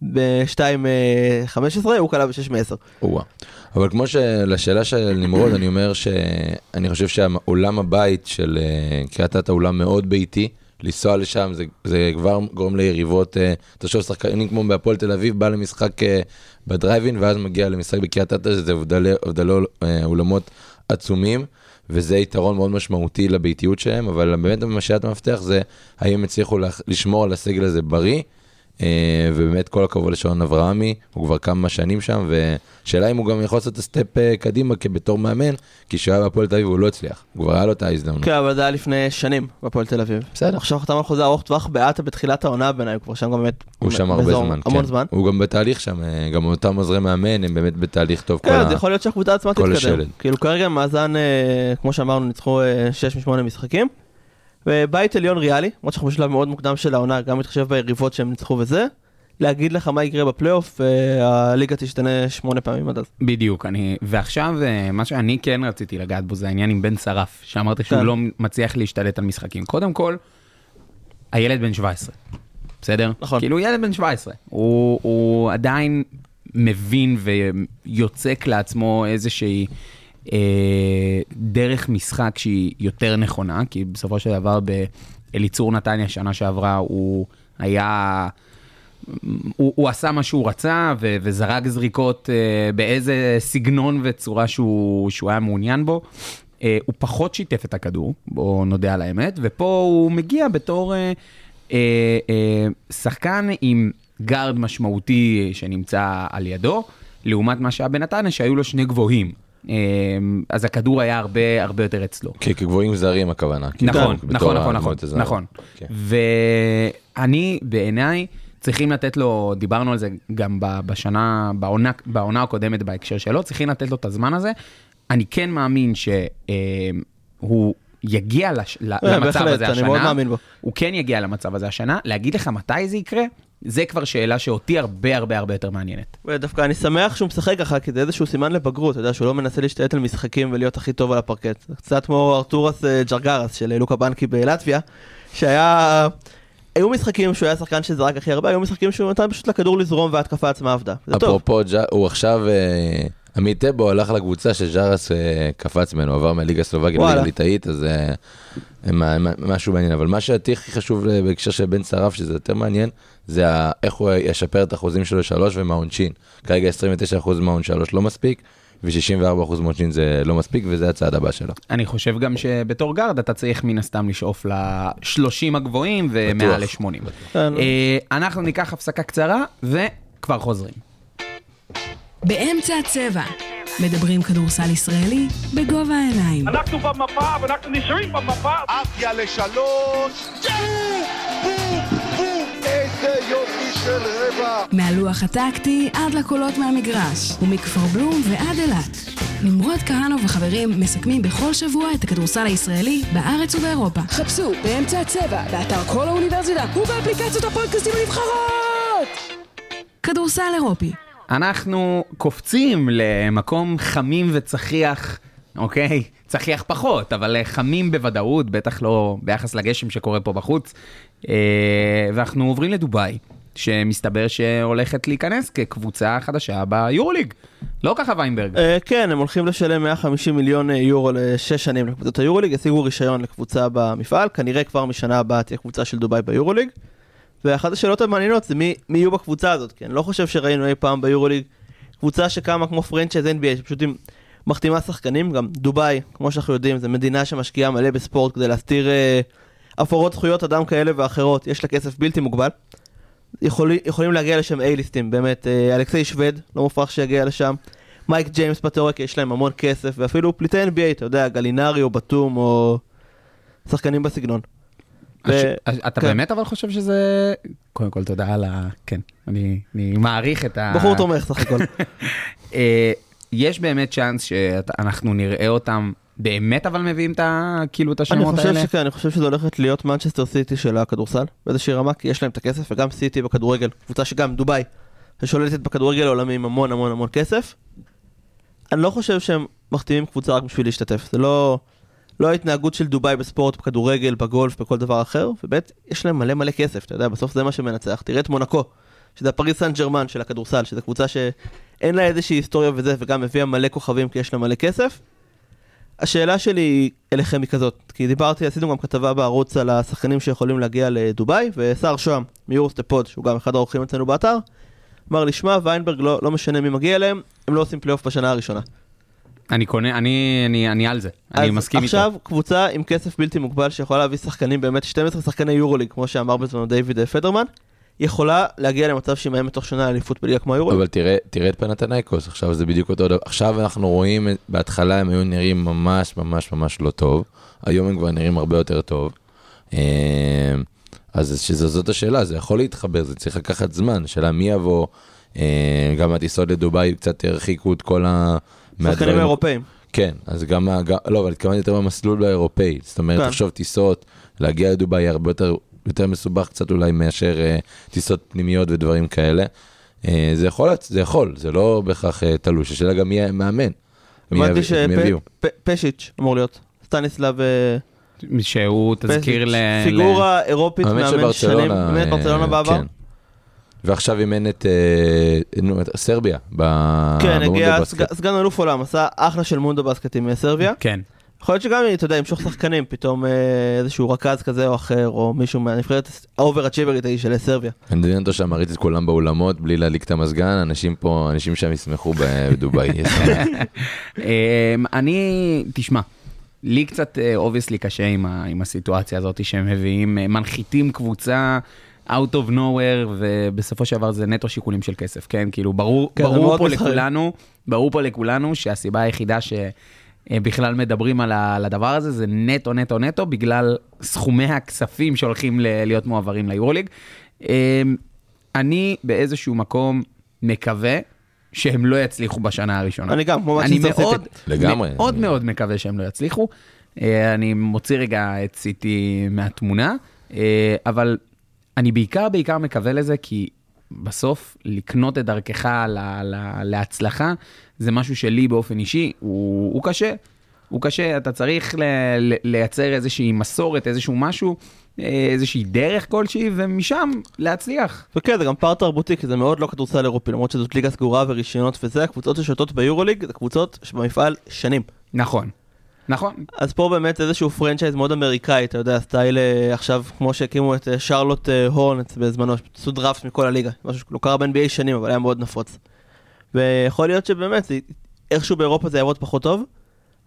ב-2.15, הוא קלע ב-6 מ-10. או-אה. אבל כמו שלשאלה של נמרוד, אני אומר שאני חושב שהעולם הבית של אה, קריית אתא הוא עולם מאוד ביתי. לנסוע לשם זה, זה כבר גורם ליריבות, אה, תחשוב שחקנים כמו בהפועל תל אביב בא למשחק אה, בדרייבין ואז מגיע למשחק בקריית אתא, שזה הבדלי, הבדלי אה, אולמות עצומים. וזה יתרון מאוד משמעותי לביתיות שלהם, אבל באמת שאלת המפתח זה האם הצליחו לשמור על הסגל הזה בריא, ובאמת כל הכבוד לשעון אברהמי, הוא כבר כמה שנים שם, ושאלה אם הוא גם יכול לעשות את הסטפ אה, קדימה כבתור מאמן, כי כשהוא היה בהפועל תל אביב הוא לא הצליח, הוא כבר היה לו את ההזדמנות. כן, אבל זה היה לפני שנים בפועל תל אביב. בסדר. עכשיו חתם על חוזה ארוך טווח בעטה בתחילת העונה בעיניי, הוא כבר שם גם באמת... הוא שם הרבה זמן, המון כן. זמן. הוא גם בתהליך שם, אה, גם אותם עוזרי מאמן, הם באמת בתהליך טוב. כל כן, ה- אז יכול להיות שהקבוצה עצמה כל תתקדם. כאילו כרגע מאזן, אה, כמו שאמרנו, ניצחו 6 מ-8 משחקים. ובית עליון ריאלי, למרות שאנחנו בשלב מאוד מוקדם של העונה, גם מתחשב ביריבות שהם ניצחו וזה. להגיד לך מה יקרה בפלייאוף, אה, הליגה תשתנה שמונה פעמים עד אז. בדיוק, אני, ועכשיו אה, מה שאני כן רציתי לגעת בו זה העניין עם בן שרף, שאמרת שהוא כן. לא מצליח להשתלט על משחקים. קודם כל, הילד בן 17, בסדר? נכון. כאילו ילד בן 17, הוא, הוא עדיין מבין ויוצק לעצמו איזושהי דרך משחק שהיא יותר נכונה, כי בסופו של דבר באליצור נתניה שנה שעברה הוא היה... הוא, הוא עשה מה שהוא רצה ו, וזרק זריקות אה, באיזה סגנון וצורה שהוא, שהוא היה מעוניין בו. אה, הוא פחות שיתף את הכדור, בואו נודה על האמת, ופה הוא מגיע בתור אה, אה, אה, שחקן עם גארד משמעותי שנמצא על ידו, לעומת מה שהיה בנתניה, שהיו לו שני גבוהים. אה, אז הכדור היה הרבה הרבה יותר אצלו. כי כגבוהים זרים הכוונה. כאילו, נכון, נכון, נכון, נכון. נכון. כן. ואני, בעיניי, צריכים לתת לו, דיברנו על זה גם בשנה, בעונה, בעונה הקודמת בהקשר שלו, צריכים לתת לו את הזמן הזה. אני כן מאמין שהוא יגיע לש, ל- אה, למצב בהחלט, הזה אני השנה. מאוד מאמין בו. הוא כן יגיע למצב הזה השנה. להגיד לך מתי זה יקרה, זה כבר שאלה שאותי הרבה הרבה הרבה יותר מעניינת. ודווקא אני שמח שהוא משחק ככה, כי זה איזשהו סימן לבגרות, אתה יודע, שהוא לא מנסה להשתלט על משחקים ולהיות הכי טוב על הפרקט. זה קצת כמו ארתורס אה, ג'רגרס של לוקה בנקי בלטביה, שהיה... היו משחקים שהוא היה שחקן שזרק הכי הרבה, היו משחקים שהוא נתן פשוט לכדור לזרום וההתקפה עצמה עבדה. זה טוב. אפרופו, הוא עכשיו, אה, עמית טבו הלך לקבוצה שג'רס אה, קפץ ממנו, עבר מהליגה הסלובקית. לליגה הליטאית, אז אה, מה- משהו מעניין. אבל מה שהכי הכי חשוב אה, בהקשר של בן שרף, שזה יותר מעניין, זה איך הוא ישפר את האחוזים שלו שלוש ומהעונשין. כרגע 29% מהעונש שלוש לא מספיק, ו-64% מהעונשין זה לא מספיק, וזה הצעד הבא שלו. אני חושב גם שבתור גארד אתה צריך מן הסתם לשאוף ל-30 הגבוהים ומעל ל-80. כן. אה, אנחנו ניקח הפסקה קצרה וכבר חוזרים. באמצע הצבע. מדברים כדורסל ישראלי בגובה העיניים. אנחנו במפה ואנחנו נשארים במפה. עפיה לשלוש, איזה יופי של רבע. מהלוח הטקטי עד לקולות מהמגרש, ומכפר בלום ועד אילת. נמרוד כהנוב וחברים מסכמים בכל שבוע את הכדורסל הישראלי בארץ ובאירופה. חפשו באמצע הצבע, באתר כל האוניברסיטה ובאפליקציות הפודקאסטים הנבחרות! כדורסל אירופי. אנחנו קופצים למקום חמים וצחיח, אוקיי? צחיח פחות, אבל אה, חמים בוודאות, בטח לא ביחס לגשם שקורה פה בחוץ. אה, ואנחנו עוברים לדובאי, שמסתבר שהולכת להיכנס כקבוצה חדשה ביורוליג. לא ככה ויינברג. אה, כן, הם הולכים לשלם 150 מיליון יורו לשש שנים לקבוצות היורוליג, השיגו רישיון לקבוצה במפעל, כנראה כבר משנה הבאה תהיה קבוצה של דובאי ביורוליג. ואחת השאלות המעניינות זה מי, מי יהיו בקבוצה הזאת, כי אני לא חושב שראינו אי פעם ביורוליג קבוצה שקמה כמו franchise NBA, שפשוט עם מחתימה שחקנים, גם דובאי, כמו שאנחנו יודעים, זו מדינה שמשקיעה מלא בספורט כדי להסתיר אה, הפרות זכויות אדם כאלה ואחרות, יש לה כסף בלתי מוגבל. יכול, יכולים להגיע לשם A-list ים, באמת, אה, אלכסיי שווד, לא מופרך שיגיע לשם. מייק ג'יימס בתיאוריה, יש להם המון כסף, ואפילו פליטי NBA, אתה יודע, גלינרי או בתום או שחקנים בסגנון. ו- אתה כן. באמת אבל חושב שזה... קודם כל תודה על ה... כן, אני אני מעריך את ה... בחור תומך סך הכל. (laughs) אה, יש באמת צ'אנס שאנחנו נראה אותם באמת אבל מביאים את ה... כאילו את אני השמות חושב האלה? שכן, אני חושב שזו הולכת להיות מנצ'סטר סיטי של הכדורסל, באיזושהי רמה, כי יש להם את הכסף, וגם סיטי בכדורגל, קבוצה שגם דובאי, ששולטת בכדורגל העולמי עם המון המון המון כסף. אני לא חושב שהם מחתימים קבוצה רק בשביל להשתתף, זה לא, לא ההתנהגות של דובאי בספורט, בכדורגל, בגולף, בכל דבר אחר, ובאמת יש להם מלא מלא כסף, אתה יודע, בסוף זה מה שמנצח. תראה את מונקו, שזה הפריס סן ג'רמן של הכדורסל, שזו קבוצה שאין לה איזושהי היסטוריה וזה, וגם הביאה מלא כוכבים כי יש לה מלא כסף. השאלה שלי אליכם היא כזאת, כי דיברתי, עשינו גם כתבה בערוץ על השחקנים שיכולים להגיע לדובאי, ושחר שוהם מיורוסטפ פוד, שהוא גם אחד האורחים אצלנו באתר, אמר לי, שמע, ויינברג לא, לא משנה מי מגיע אליהם, הם לא עושים פלייאוף בשנה הראשונה. אני קונה, אני, אני, אני על זה, אני אז מסכים איתו. עכשיו קבוצה עם כסף בלתי מוגבל שיכולה להביא שחקנים, באמת 12 שחקני יורוליג, כמו שאמר בזמנו דיוויד פדרמן, יכולה להגיע למצב שהיא מאיימת תוך שנה אליפות בליגה כמו היורוליג. אבל תראה, תראה את פנתנייקוס, עכשיו זה בדיוק אותו דבר. עכשיו אנחנו רואים, בהתחלה הם היו נראים ממש ממש ממש לא טוב, היום הם כבר נראים הרבה יותר טוב. אה, אז שזאת השאלה, זה יכול להתחבר, זה צריך לקחת זמן, שאלה מי יבוא, אה, גם הטיסות לדובאי קצת הרחיקו את כל ה... שחקנים אירופאים. כן, אז גם, לא, אבל התכוונתי יותר במסלול האירופאי, זאת אומרת, כן. תחשוב טיסות, להגיע לדובאי הרבה יותר, יותר מסובך קצת אולי מאשר אה, טיסות פנימיות ודברים כאלה. אה, זה יכול, זה יכול, זה לא בהכרח אה, תלוש, השאלה גם מי המאמן. מי הבנתי. שפשיץ' אמור להיות, סטניסלב שהוא תזכיר ל... פיגורה אירופית מאמן שנים, באמת ברצלונה בעבר. ועכשיו אימן את אה, סרביה. ב- כן, הגיע סגן אלוף עולם, עשה אחלה של מונדו בסקט עם אה, סרביה, כן. יכול להיות שגם, אתה יודע, ימשוך שחקנים, פתאום אה, איזשהו רכז כזה או אחר, או מישהו מהנבחרת האובר-אצ'יברית ההיא של סרביה. אני מדמיין אותו שם מריץ את כולם באולמות בלי להדליק את המזגן, אנשים פה, אנשים שם ישמחו (laughs) בדובאי. (laughs) אמ, אני, תשמע, לי קצת obviously קשה עם, הסיטואציה הזאת שהם מביאים, מנחיתים קבוצה out of nowhere, ובסופו של דבר זה נטו שיקולים של כסף, כן? כאילו, ברור, כן, ברור פה מסחרי. לכולנו, ברור פה לכולנו שהסיבה היחידה שבכלל מדברים על, ה, על הדבר הזה זה נטו, נטו, נטו, בגלל סכומי הכספים שהולכים ל, להיות מועברים ליורוליג. אמ, אני באיזשהו מקום מקווה שהם לא יצליחו בשנה הראשונה. אני גם, כמו אני מאוד. לגמרי. מאוד מאוד מקווה שהם לא יצליחו. אה, אני מוציא רגע את סיטי מהתמונה, אה, אבל אני בעיקר בעיקר מקווה לזה כי בסוף לקנות את דרכך ל- ל- להצלחה זה משהו שלי באופן אישי הוא, הוא קשה. הוא קשה, אתה צריך ל- ל- לייצר איזושהי מסורת, איזשהו משהו, אה, איזושהי דרך כלשהי, ומשם להצליח. וכן, זה גם פער תרבותי, כי זה מאוד לא כדורסל אירופי, למרות שזאת ליגה סגורה ורישיונות וזה, הקבוצות ששולטות ביורוליג, זה קבוצות שבמפעל שנים. נכון, נכון. אז פה באמת איזשהו franchise מאוד אמריקאי, אתה יודע, סטייל אה, עכשיו, כמו שהקימו את אה, שרלוט אה, הורנץ בזמנו, עשו דראפט מכל הליגה, משהו שלא קרה ב-NBA שנים, אבל היה מאוד נפוץ. ויכול להיות שבאמת, איכשהו באירופה זה יעבוד פחות טוב,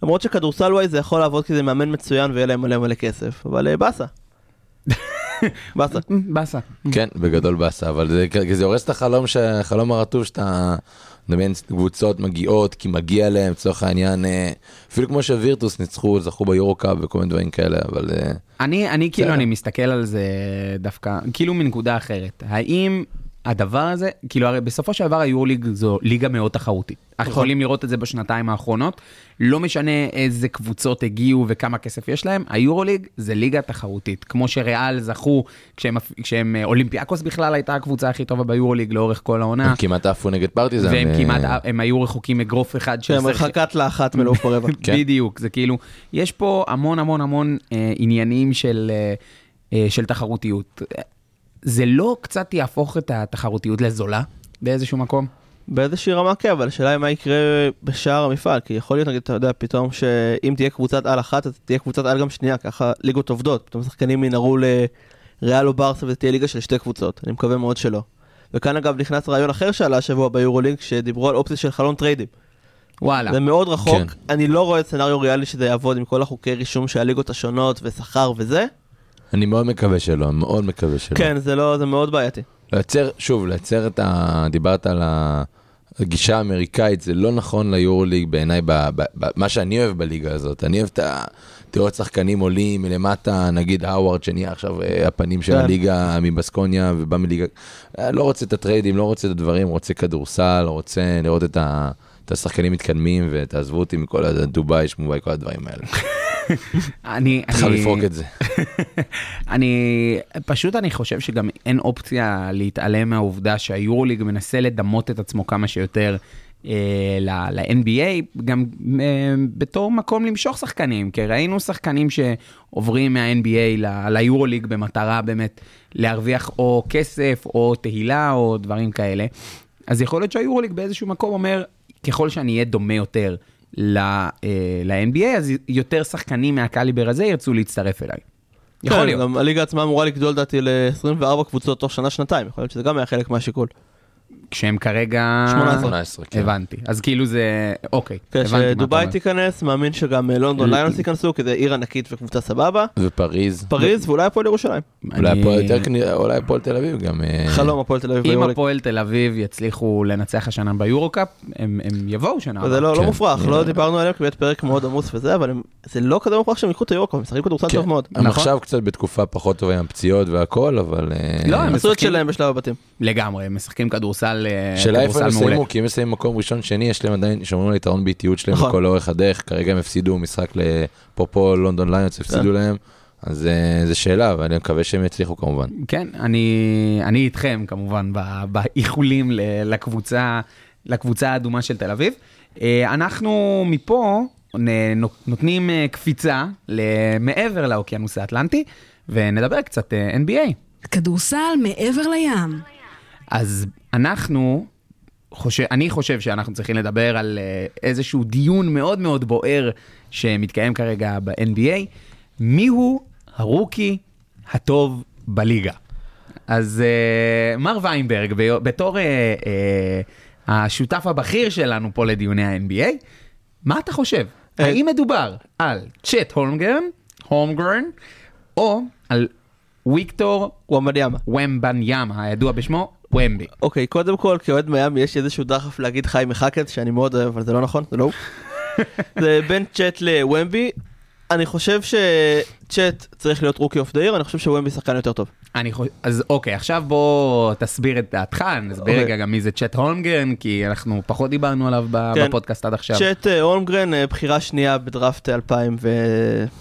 למרות שכדורסל וואי זה יכול לעבוד כי זה מאמן מצוין ויהיה להם מלא מלא כסף, אבל אה, באסה. (laughs) באסה. באסה. כן, בגדול באסה, אבל זה, כי זה הורס את החלום הרטוב שאתה מדמיין קבוצות מגיעות כי מגיע להם, לצורך העניין, אה, אפילו כמו שווירטוס ניצחו, זכו ביורו קאפ וכל מיני דברים כאלה, אבל אה, אני, אני כאילו. אני מסתכל על זה דווקא, כאילו מנקודה אחרת. האם הדבר הזה, כאילו הרי בסופו של דבר היורוליג זו ליגה מאוד תחרותית. אנחנו יכולים לראות את זה בשנתיים האחרונות. לא משנה איזה קבוצות הגיעו וכמה כסף יש להם, היורוליג זה ליגה תחרותית. כמו שריאל זכו, כשהם, כשהם אולימפיאקוס בכלל הייתה הקבוצה הכי טובה ביורוליג לאורך כל העונה. הם כמעט עפו נגד פרטיזן. והם אה, כמעט, הם היו רחוקים אגרוף אחד של שהם הרחקת לאחת מלעוף ברבע. (laughs) כן. בדיוק, זה כאילו, יש פה המון המון המון אה, עניינים של, אה, אה, של תחרותיות. זה לא קצת יהפוך את התחרותיות לזולה באיזשהו מקום? באיזושהי רמה כן, אבל השאלה היא מה יקרה בשאר המפעל, כי יכול להיות, נגיד, אתה יודע, פתאום שאם תהיה קבוצת על אחת, אז תהיה קבוצת על גם שנייה, ככה ליגות עובדות, פתאום שחקנים ינהרו לריאל או ברסה ותהיה ליגה של שתי קבוצות, אני מקווה מאוד שלא. וכאן אגב נכנס רעיון אחר שעלה השבוע ביורוליג, שדיברו על אופציה של חלון טריידים. וואלה. זה מאוד רחוק, כן. אני לא רואה scenario ריאלי שזה יעבוד עם כל החוקי רישום של הליגות השונות ושכר וזה. אני מאוד מקווה שלא, מאוד מקווה שלא. כן, זה לא, זה מאוד בעייתי. לייצר, שוב, לייצר את ה... דיברת על ה- הגישה האמריקאית, זה לא נכון ליורוליג בעיניי, ב- ב- ב- מה שאני אוהב בליגה הזאת. אני אוהב את התיאוריות שחקנים עולים מלמטה, נגיד האווארד שנהיה עכשיו אה, הפנים של כן. הליגה מבסקוניה ובא מליגה... אה, לא רוצה את הטריידים, לא רוצה את הדברים, רוצה כדורסל, רוצה לראות את ה... את השחקנים מתקדמים ותעזבו אותי מכל הדובאי, שמובאי, כל הדברים האלה. (laughs) אני... אני- לפרוק את זה. (laughs) אני, פשוט אני חושב שגם אין אופציה להתעלם מהעובדה שהיורוליג מנסה לדמות את עצמו כמה שיותר אה, ל-NBA, גם אה, בתור מקום למשוך שחקנים, כי ראינו שחקנים שעוברים מה-NBA ליורוליג במטרה באמת להרוויח או כסף או תהילה או דברים כאלה. אז יכול להיות שהיורוליג באיזשהו מקום אומר, ככל שאני אהיה דומה יותר ל-NBA, אז יותר שחקנים מהקליבר הזה ירצו להצטרף אליי. יכול כן, להיות. גם הליגה עצמה אמורה לגדול לדעתי ל-24 קבוצות תוך שנה-שנתיים, יכול להיות שזה גם היה חלק מהשיקול. כשהם כרגע... 18. 18, כן. הבנתי. אז כאילו זה... אוקיי. כן, הבנתי מה אתה שדובאי אומר. תיכנס, מאמין שגם אה, לונדון ליונס ייכנסו, כי זה עיר ענקית וקבוצה סבבה. ופריז. פריז ואולי הפועל ירושלים. אולי הפועל יותר כנראה- אולי הפועל תל אביב גם. אה, חלום הפועל תל אביב אם. הפועל תל אביב יצליחו לנצח השנה ביורו-קאפ, הם הם יבואו שנה הבאה. לא לא כן. מופרך, לא. דיברנו עליהם, כי באמת פרק מאוד עמוס וזה, אבל זה לא כזה מופרך שהם ייקחו את היורוקו, הם משחקים כדורסל כן. טוב מאוד. הם נכון. עכשיו קצת בתקופה פחות טובה עם הפציעות והכל, אבל... אה, לא, הם עשו את משחקים- כדורסל אה, שאלה איפה הם מעולה. יסיימו, כי אם יסיימו מקום ראשון שני, יש להם עדיין, שומרים על יתרון באיטיות שלהם נכון. לכל אורך הדרך, כרגע הם הפסידו משחק לפופו לונדון ליונס, הפסידו כן. להם, אז אה, זה שאלה, ואני מקווה שהם יצליחו כמובן. כן, אני, אני איתכם כמובן באיחולים לקבוצה, לקבוצה האדומה של תל אביב. אה, אנחנו מפה נותנים קפיצה מעבר לאוקיינוס האטלנטי, ונדבר קצת NBA. כדורסל מעבר לים. אז אנחנו חושב, אני חושב שאנחנו צריכים לדבר על אה, איזשהו דיון מאוד מאוד בוער שמתקיים כרגע ב-NBA, מיהו הרוקי הטוב בליגה. אז אה, מר ויינברג, בתור אה, אה, השותף הבכיר שלנו פה לדיוני ה-NBA, מה אתה חושב? האם מדובר על צ'ט הולמגרן, הולמגרן, או על ויקטור. ומבניאמה, הידוע בשמו ומבי? אוקיי, קודם כל, כאוהד מיאמי יש איזשהו דחף להגיד חיים מחקת, שאני מאוד אוהב, אבל זה לא נכון, זה לא הוא. (laughs) זה בין צ'אט לוומבי. אני חושב שצ'אט צריך להיות rookie of the year, אני חושב שוומבי שחקן יותר טוב. אני חושב, אז אוקיי, עכשיו בוא תסביר את דעתך, נסביר אוקיי. רגע גם מי זה צ'ט הולמגרן, כי אנחנו פחות דיברנו עליו כן. בפודקאסט עד עכשיו. צ'אט אה, הולמגרן, אה, בחירה שנייה בדראפט 2000 ו...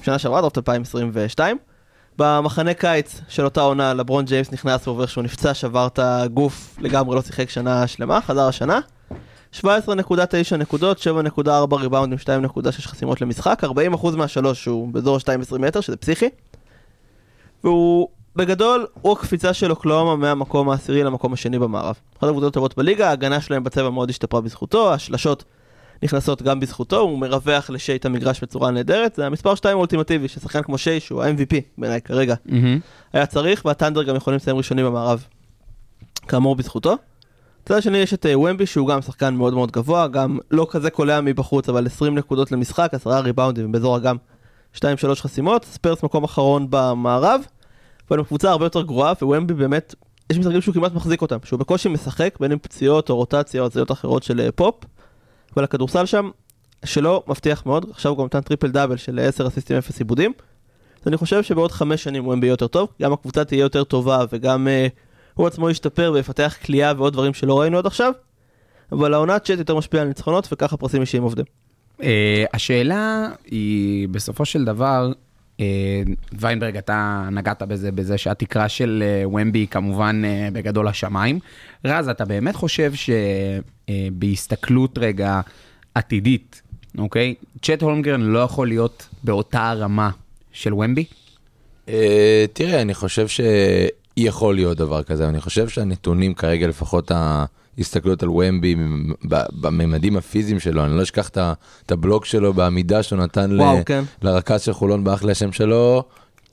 שנה שעברה, דראפט 2022. במחנה קיץ של אותה עונה, לברון ג'יימס נכנס ועובר שהוא נפצע, שבר את הגוף לגמרי, לא שיחק שנה שלמה, חזר השנה. 17.9 נקודות, 7.4 ריבאונדים, 2.6 חסימות למשחק, 40% מהשלוש שהוא באזור 2.20 מטר, שזה פסיכי. והוא, בגדול, הוא הקפיצה של אוקלאומה מהמקום העשירי למקום השני במערב. אחת הקבוצות הטובות בליגה, ההגנה שלהם בצבע מאוד השתפרה בזכותו, השלשות נכנסות גם בזכותו, הוא מרווח לשי את המגרש בצורה נהדרת, זה המספר 2 האולטימטיבי, ששחקן כמו שי, שהוא ה-MVP בעיניי כרגע, מהמם. היה צריך, והטנדר גם יכולים לסיים ראשונים במערב, כאמור בזכותו. מצד השני יש את אה, וומבי שהוא גם שחקן מאוד מאוד גבוה, גם לא כזה קולע מבחוץ, אבל 20 נקודות למשחק, 10 ריבאונדים באזור, גם 2-3 חסימות, ספרס מקום אחרון במערב, אבל הם קבוצה הרבה יותר גרועה, ווומבי באמת, יש משחקים שהוא כמעט מחזיק אותם, שהוא בקושי משחק, בין אם פציעות או רוטציה או הזיות אחרות של אה, פופ, אבל הכדורסל שם שלו מבטיח מאוד, עכשיו הוא גם נתן טריפל דאבל של 10 אסיסטים 0 איבודים. אז אני חושב שבעוד חמש שנים וומבי יהיה יותר טוב, גם הקבוצה תהיה יותר טובה וגם אה, הוא עצמו ישתפר ויפתח כליאה ועוד דברים שלא ראינו עד עכשיו. אבל העונת צ'אט יותר משפיעה על ניצחונות וככה פרסים אישיים עובדים. אה, השאלה היא, בסופו של דבר, ויינברג, אתה נגעת בזה, בזה שהתקרה של אה, ומבי כמובן אה, בגדול השמיים. רז, אתה באמת חושב שבהסתכלות רגע עתידית, אוקיי? צ'ט הולמגרן לא יכול להיות באותה הרמה של ומבי? אה, תראה, אני חושב שיכול להיות דבר כזה, אני חושב שהנתונים כרגע, לפחות ההסתכלות על ומבי בממדים הפיזיים שלו, אני לא אשכח את הבלוק שלו בעמידה שהוא נתן ל- כן. לרכז של חולון באח השם שלו,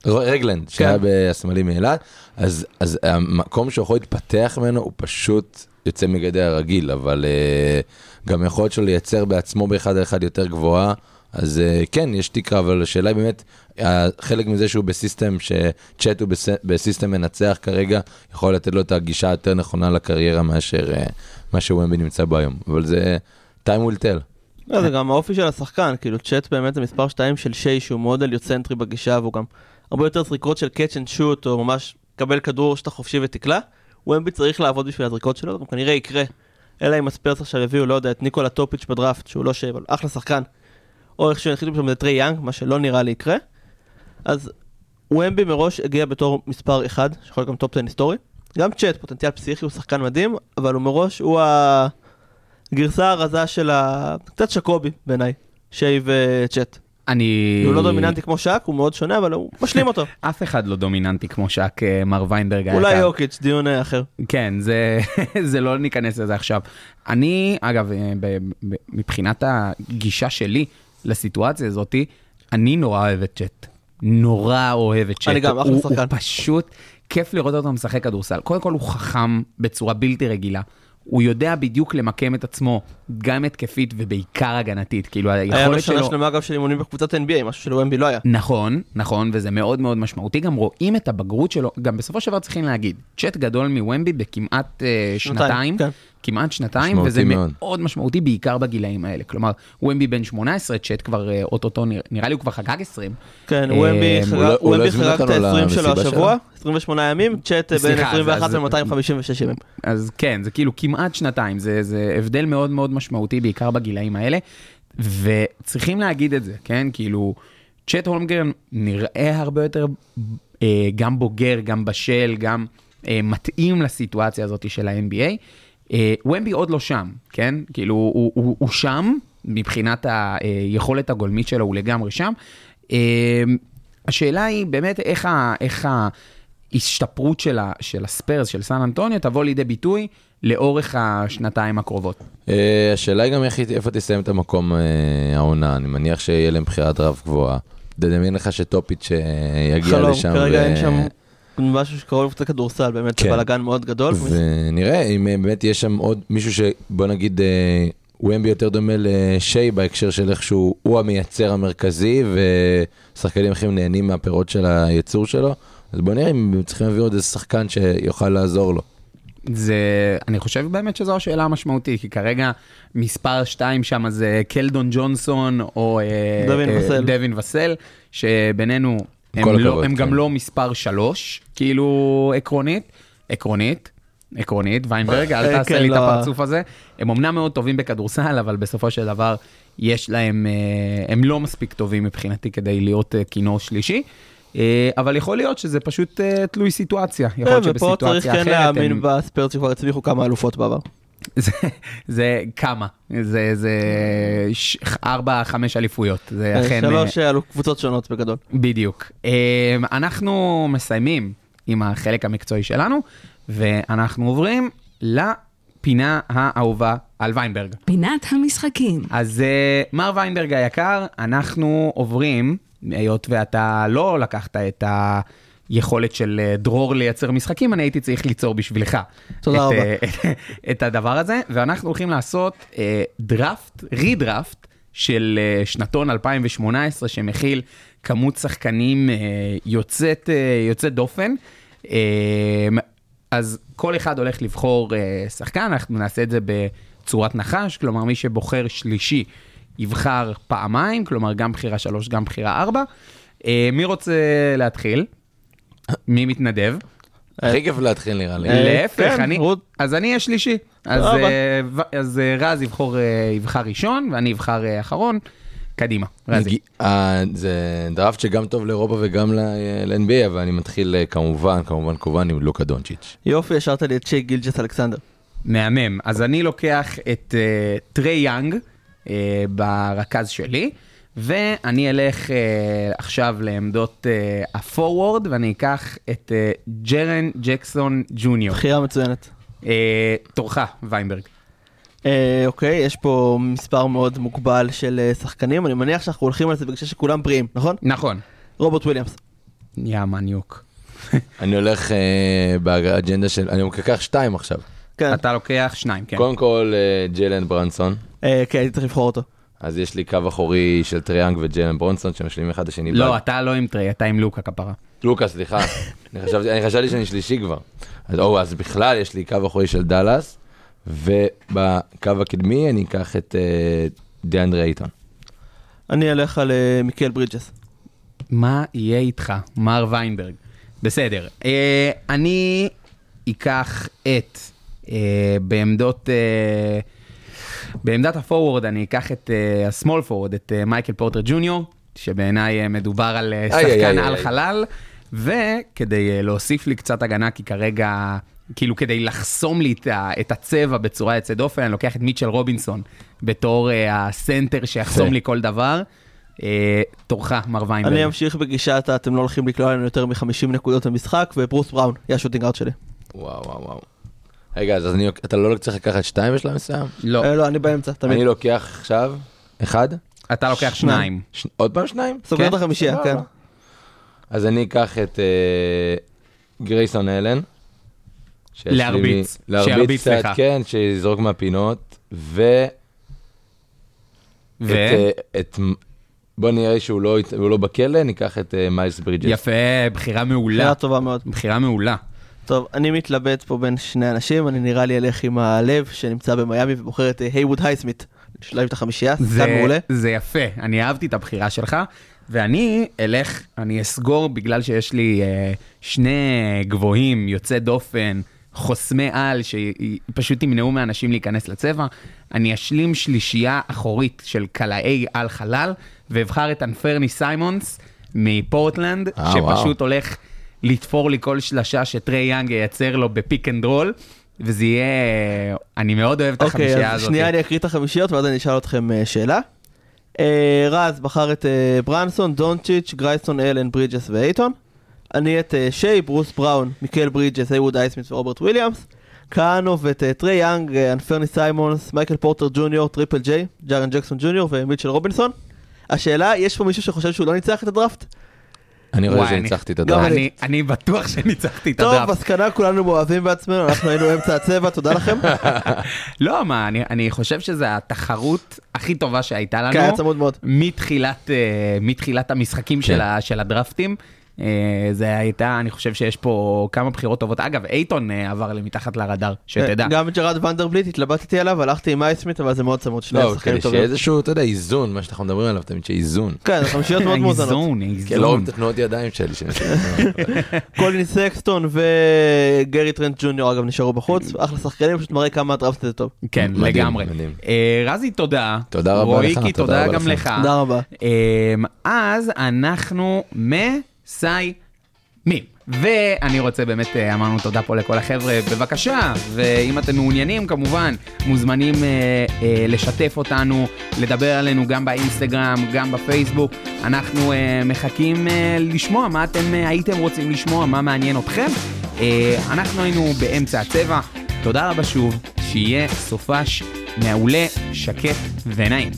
רגלנד, שהיה כן. בסמלים מאילת, אז, אז המקום שהוא יכול להתפתח ממנו הוא פשוט יוצא מגדר הרגיל, אבל uh, גם יכולת שלו לייצר בעצמו באחד על אחד יותר גבוהה. אז uh, כן, יש תקרה, אבל השאלה היא באמת, uh, חלק מזה שהוא בסיסטם, שצ'אט הוא בס, בסיסטם מנצח כרגע, יכול לתת לו את הגישה היותר נכונה לקריירה מאשר uh, מה שוומבי נמצא בו היום. אבל זה time will tell. לא, זה גם האופי של השחקן, כאילו צ'אט באמת זה מספר 2 של שי שהוא מאוד אליוצנטרי בגישה והוא גם הרבה יותר זריקות של catch and shoot או ממש קבל כדור שאתה חופשי ותקלע. ומבי צריך לעבוד בשביל הזריקות שלו, זה כנראה יקרה. אלא אם הספרס עכשיו יביאו, לא יודע, את ניקולה טופיץ' בדראפט, שהוא לא שי, אבל אחלה שחקן. או איך שהנחיתו שם זה טרי יאנג, מה שלא נראה לי יקרה. אז וומבי מראש הגיע בתור מספר 1, שיכול להיות גם top 10 היסטורי. גם צ'אט, פוטנציאל פסיכי, הוא שחקן מדהים, אבל הוא מראש, הוא הגרסה הרזה של ה... קצת שאק קובי בעיניי, שי וצ'אט. אני... הוא לא דומיננטי כמו שאק, הוא מאוד שונה, אבל הוא (laughs) משלים אותו. אף אחד לא דומיננטי כמו שאק אה, מר ויינברג. אולי יוקיץ', דיון אה, אחר. כן, זה, (laughs) זה לא ניכנס לזה עכשיו. אני, אגב, אה, מבחינת הגישה שלי לסיטואציה הזאתי, אני נורא אוהב את צ'אט. נורא אוהב את צ'אט. אני גם, אחלה שחקן. הוא פשוט, כיף לראות אותו משחק כדורסל. קודם כל הוא חכם בצורה בלתי רגילה. הוא יודע בדיוק למקם את עצמו, גם התקפית ובעיקר הגנתית. כאילו היה לו היכולת שנה שלו... שלמה אגב של אימונים בקבוצת NBA, משהו שלוומבי לא היה. נכון, נכון, וזה מאוד מאוד משמעותי. גם רואים את הבגרות שלו, גם בסופו של דבר צריכים להגיד, צ'אט גדול מוומבי בכמעט אה, שנתיים, כן. כמעט שנתיים, משמעותי וזה מאוד. מאוד משמעותי, בעיקר בגילאים האלה. כלומר, וומבי בן 18, צ'אט כבר אה, אוטוטו, נראה- נראה לי הוא כבר חגג 20. כן, אה, וומבי חגג- לא- לא חגג את אותנו ה-20 שלו השבוע, שלו? 28 ימים, צ'אט בין סליחה, 21 אז- ל-256 ימים. אז כן, זה כאילו כמעט שנתיים, זה, זה הבדל מאוד מאוד משמעותי, בעיקר בגילאים האלה, וצריכים להגיד את זה, כן? כאילו, צ'ט הולמגרן נראה הרבה יותר אה, גם בוגר, גם בשל, גם אה, מתאים לסיטואציה הזאת של ה-NBA. אה, ומבי עוד לא שם, כן? כאילו, הוא, הוא, הוא שם, מבחינת היכולת הגולמית שלו, הוא לגמרי שם. אה, השאלה היא באמת איך, ה, איך ההשתפרות של, ה, של הספיירס, של סן אנטוניו, תבוא לידי ביטוי לאורך השנתיים הקרובות. אה, השאלה היא גם איך, איפה תסיים את המקום אה, העונה, אני מניח שיהיה להם בחירת דראפט גבוהה. תדמיין לך שטופיץ' אה, יגיע חלום, לשם. כרגע ו- אין שם משהו שקרוב לקבוצת כדורסל, באמת זה כן. בלאגן מאוד גדול. ונראה אם באמת יש שם עוד מישהו שבוא נגיד אה, ומבי יותר דומה לשי בהקשר של איכשהו הוא המייצר המרכזי ושחקנים אחרים נהנים מהפירות של הייצור שלו. אז בוא נראה אם צריכים להביא עוד איזה שחקן שיוכל לעזור לו. זה, אני חושב באמת שזו השאלה המשמעותית, כי כרגע מספר 2 שם זה קלדון ג'ונסון או אה, דווין אה, וסל. דווין וסל, שבינינו הם, לא, הכבוד, הם גם כן. לא מספר 3, כאילו עקרונית, עקרונית. עקרונית, ויינברג, אל אה, תעשה כן, לי את לא. הפרצוף הזה. הם אמנם מאוד טובים בכדורסל, אבל בסופו של דבר יש להם, אה, הם לא מספיק טובים מבחינתי כדי להיות אה, כינור שלישי. אה, אבל יכול להיות שזה פשוט אה, תלוי סיטואציה. יכול להיות כן, ופה צריך שבסיטואציה כן אחרת להאמין. בספיירס שכבר הצליחו כמה אלופות בעבר. זה, זה כמה, זה, זה ש... ארבע, חמש אליפויות, זה אכן... שלוש אה, אלו קבוצות שונות בגדול. בדיוק. אה, אנחנו מסיימים עם החלק המקצועי שלנו, ואנחנו עוברים לפינה האהובה על ויינברג. פינת המשחקים. אז אה, מר ויינברג היקר, אנחנו עוברים, היות ואתה לא לקחת את היכולת של אה, דרור לייצר משחקים, אני הייתי צריך ליצור בשבילך. תודה את, רבה. אה, (laughs) את הדבר הזה, ואנחנו הולכים לעשות אה, דראפט, רידראפט של אה, שנתון 2018, שמכיל כמות שחקנים אה, יוצאת, אה, יוצאת דופן. אה, אז כל אחד הולך לבחור אה, שחקן, אנחנו נעשה את זה בצורת נחש, כלומר מי שבוחר שלישי יבחר פעמיים, כלומר גם בחירה שלוש, גם בחירה ארבע. אה, מי רוצה להתחיל? מי מתנדב? הכי כיף להתחיל נראה לי. להפך, כן, אני. אז אני אהיה שלישי. אז. אה, אה, רז יבחור, יבחר ראשון, ואני אבחר אחרון. קדימה, רזי. זה דראפט שגם טוב לאירופה וגם ל-NBA, אבל אני מתחיל כמובן, כמובן, כמובן עם לוקה דונצ'יץ'. יופי, השארת לי את שי גילג'ס אלכסנדר. מהמם. אז אני לוקח את טרי יאנג כרכז שלי, ואני אלך אה, עכשיו לעמדות אה, הפורוורד, ואני אקח את אה, ג'רן ג'קסון ג'וניור. בחירה מצוינת. אה, תורך, ויינברג. אה, אוקיי, יש פה מספר מאוד מוגבל של אה, שחקנים, אני מניח שאנחנו הולכים על זה בגלל שכולם בריאים, נכון? נכון. רוברט וויליאמס. יא מניוק. (laughs) אני הולך אה, באג'נדה של, אני אקח שתיים עכשיו. כן, אתה לוקח שניים, כן. קודם כל אה, ג'לן ברונסון, אה, כן, הייתי צריך לבחור אותו. אז יש לי קו אחורי של טרי יאנג וג'לן ברונסון שמשלימים אחד את השני. לא, אתה לא עם טרי, אתה עם לוקה כפרה. לוקה, סליחה. (laughs) אני חשבתי אני חשבתי שאני שלישי כבר. אז, או, אז בכלל יש לי קו אחורי של דאלאס, ובקו הקדמי אני אקח את אה, דיאנדרה אייטון. אני אלך על אה, מיקל ברידג'ס. מה יהיה איתך, מר ויינברג? בסדר. אני אקח את, בעמדות, בעמדת הפורוורד אני אקח את אה, ה small forward, את אה, מייקל פורטר ג'וניור, שבעיניי אה, מדובר על אה, שחקן על. חלל, וכדי אה, להוסיף לי קצת הגנה, כי כרגע... כאילו כדי לחסום לי את, הצבע בצורה יוצאת דופן, אני לוקח את מיטשל רובינסון בתור אה, הסנטר שיחסום. לי כל דבר. אה, תורך, מר ויינברג. אני אמשיך בגישת אתם לא הולכים לקלוע לנו יותר מ-50 נקודות במשחק, וברוס בראון יהיה ה shooting guard שלי. וואו, וואו, וואו. רגע, אז אני, אתה לא צריך לקחת שתיים בשלב מסוים? לא, אה, לא, אני באמצע, תמיד. אני לוקח עכשיו אחד, אתה לוקח שניים. ש... עוד פעם שניים? סוגר כן, את החמישייה. כן. אז אני אקח את אה, גרייסון אלן. להרביץ, להרביץ קצת. כן, שיזרוק מהפינות, ו... ו? את, אה, את... בוא נראה שהוא לא, לא בכלא, ניקח את מיילס ברידג'ס. יפה, בחירה מעולה. בחירה טובה מאוד. בחירה מעולה. טוב, אני מתלבט פה בין שני אנשים, אני נראה לי אלך עם הלב שנמצא במיאמי ובוחר את הייווד הייסמית. לשלב את החמישייה, שחקן מעולה. זה יפה, אני אהבתי את הבחירה שלך, ואני אלך, אני אסגור בגלל שיש לי אה, שני גבוהים, יוצאי דופן, חוסמי על, שפשוט ימנעו מאנשים להיכנס לצבע. אני אשלים שלישייה אחורית של קלעי על חלל, ואבחר את אנפרני סיימונס מפורטלנד, אה, שפשוט וואו. הולך לתפור לי כל שלשה שטרי יאנג ייצר לו ב pick and roll. וזה יהיה, אני מאוד אוהב את אוקיי, החמישייה אז הזאת. שנייה אני אקריא את החמישיות ואז אני אשאל אתכם אה, שאלה. אה, רז בחר את אה, ברונסון, דונצ'יץ', גרייסון אלן, ברידג'ס ואייטון. אני את אה, שי, ברוס בראון, מיקל ברידג'ס, הייווד הייסמית ורוברט וויליאמס. כהנוב אה, טרי יאנג, אנפרני סיימונס, מייקל פורטר ג'וניור, טריפל ג'יי, ג'ארן ג'קסון ג'וניור ומיטשל רובינסון. השאלה, יש פה מישהו שחושב שהוא לא ניצח את הדראפט? אני רואה שניצחתי את הדראפט. אני- אני בטוח שניצחתי את טוב, הדראפט. מסקנה, כולנו מאוהבים בעצמנו, אנחנו היינו אמצע הצבע, תודה לכם. (laughs) לא, מה, אני- אני חושב שזו התחרות הכי טובה שהייתה לנו. כן, היה צמוד מאוד. מתחילת, אה, המשחקים של, כן. של הדרפטים. אה, זה הייתה, אני חושב שיש פה כמה בחירות טובות. אגב, אייטון אה, עבר לי מתחת לרדאר, שתדע. גם ג'רד ונדרבליט, התלבטתי עליו, הלכתי עם אייסמית, אבל זה מאוד צמוד, שני לא, השחקנים כדי טובים. שיהיה איזשהו, אתה יודע, איזון, מה שאנחנו מדברים עליו תמיד, שיהיה (laughs) איזון. כן, חמישיות מאוד מאוזנות. איזון, כי לא רואים איזון. את התנועות ידיים שלי. (laughs) קולין סקסטון וגרי טרנט ג'וניור אגב נשארו בחוץ, אחלה שחקנים, פשוט מראה כמה הדראפט הזה טוב. כן, לגמרי. אה, רזי, תודה. תודה רבה לך, כי תודה גם. לך. תודה רבה. אז אנחנו מסיימים. ואני רוצה באמת, אה, אמרנו תודה פה לכל החבר'ה, בבקשה, ואם אתם מעוניינים כמובן, מוזמנים אה, אה, לשתף אותנו, לדבר עלינו גם באינסטגרם, גם בפייסבוק. אנחנו אה, מחכים אה, לשמוע מה אתם אה, הייתם רוצים לשמוע, מה מעניין אתכם. אה, אנחנו היינו באמצע הצבע, תודה רבה שוב, שיהיה סופש מעולה, שקט ונעים.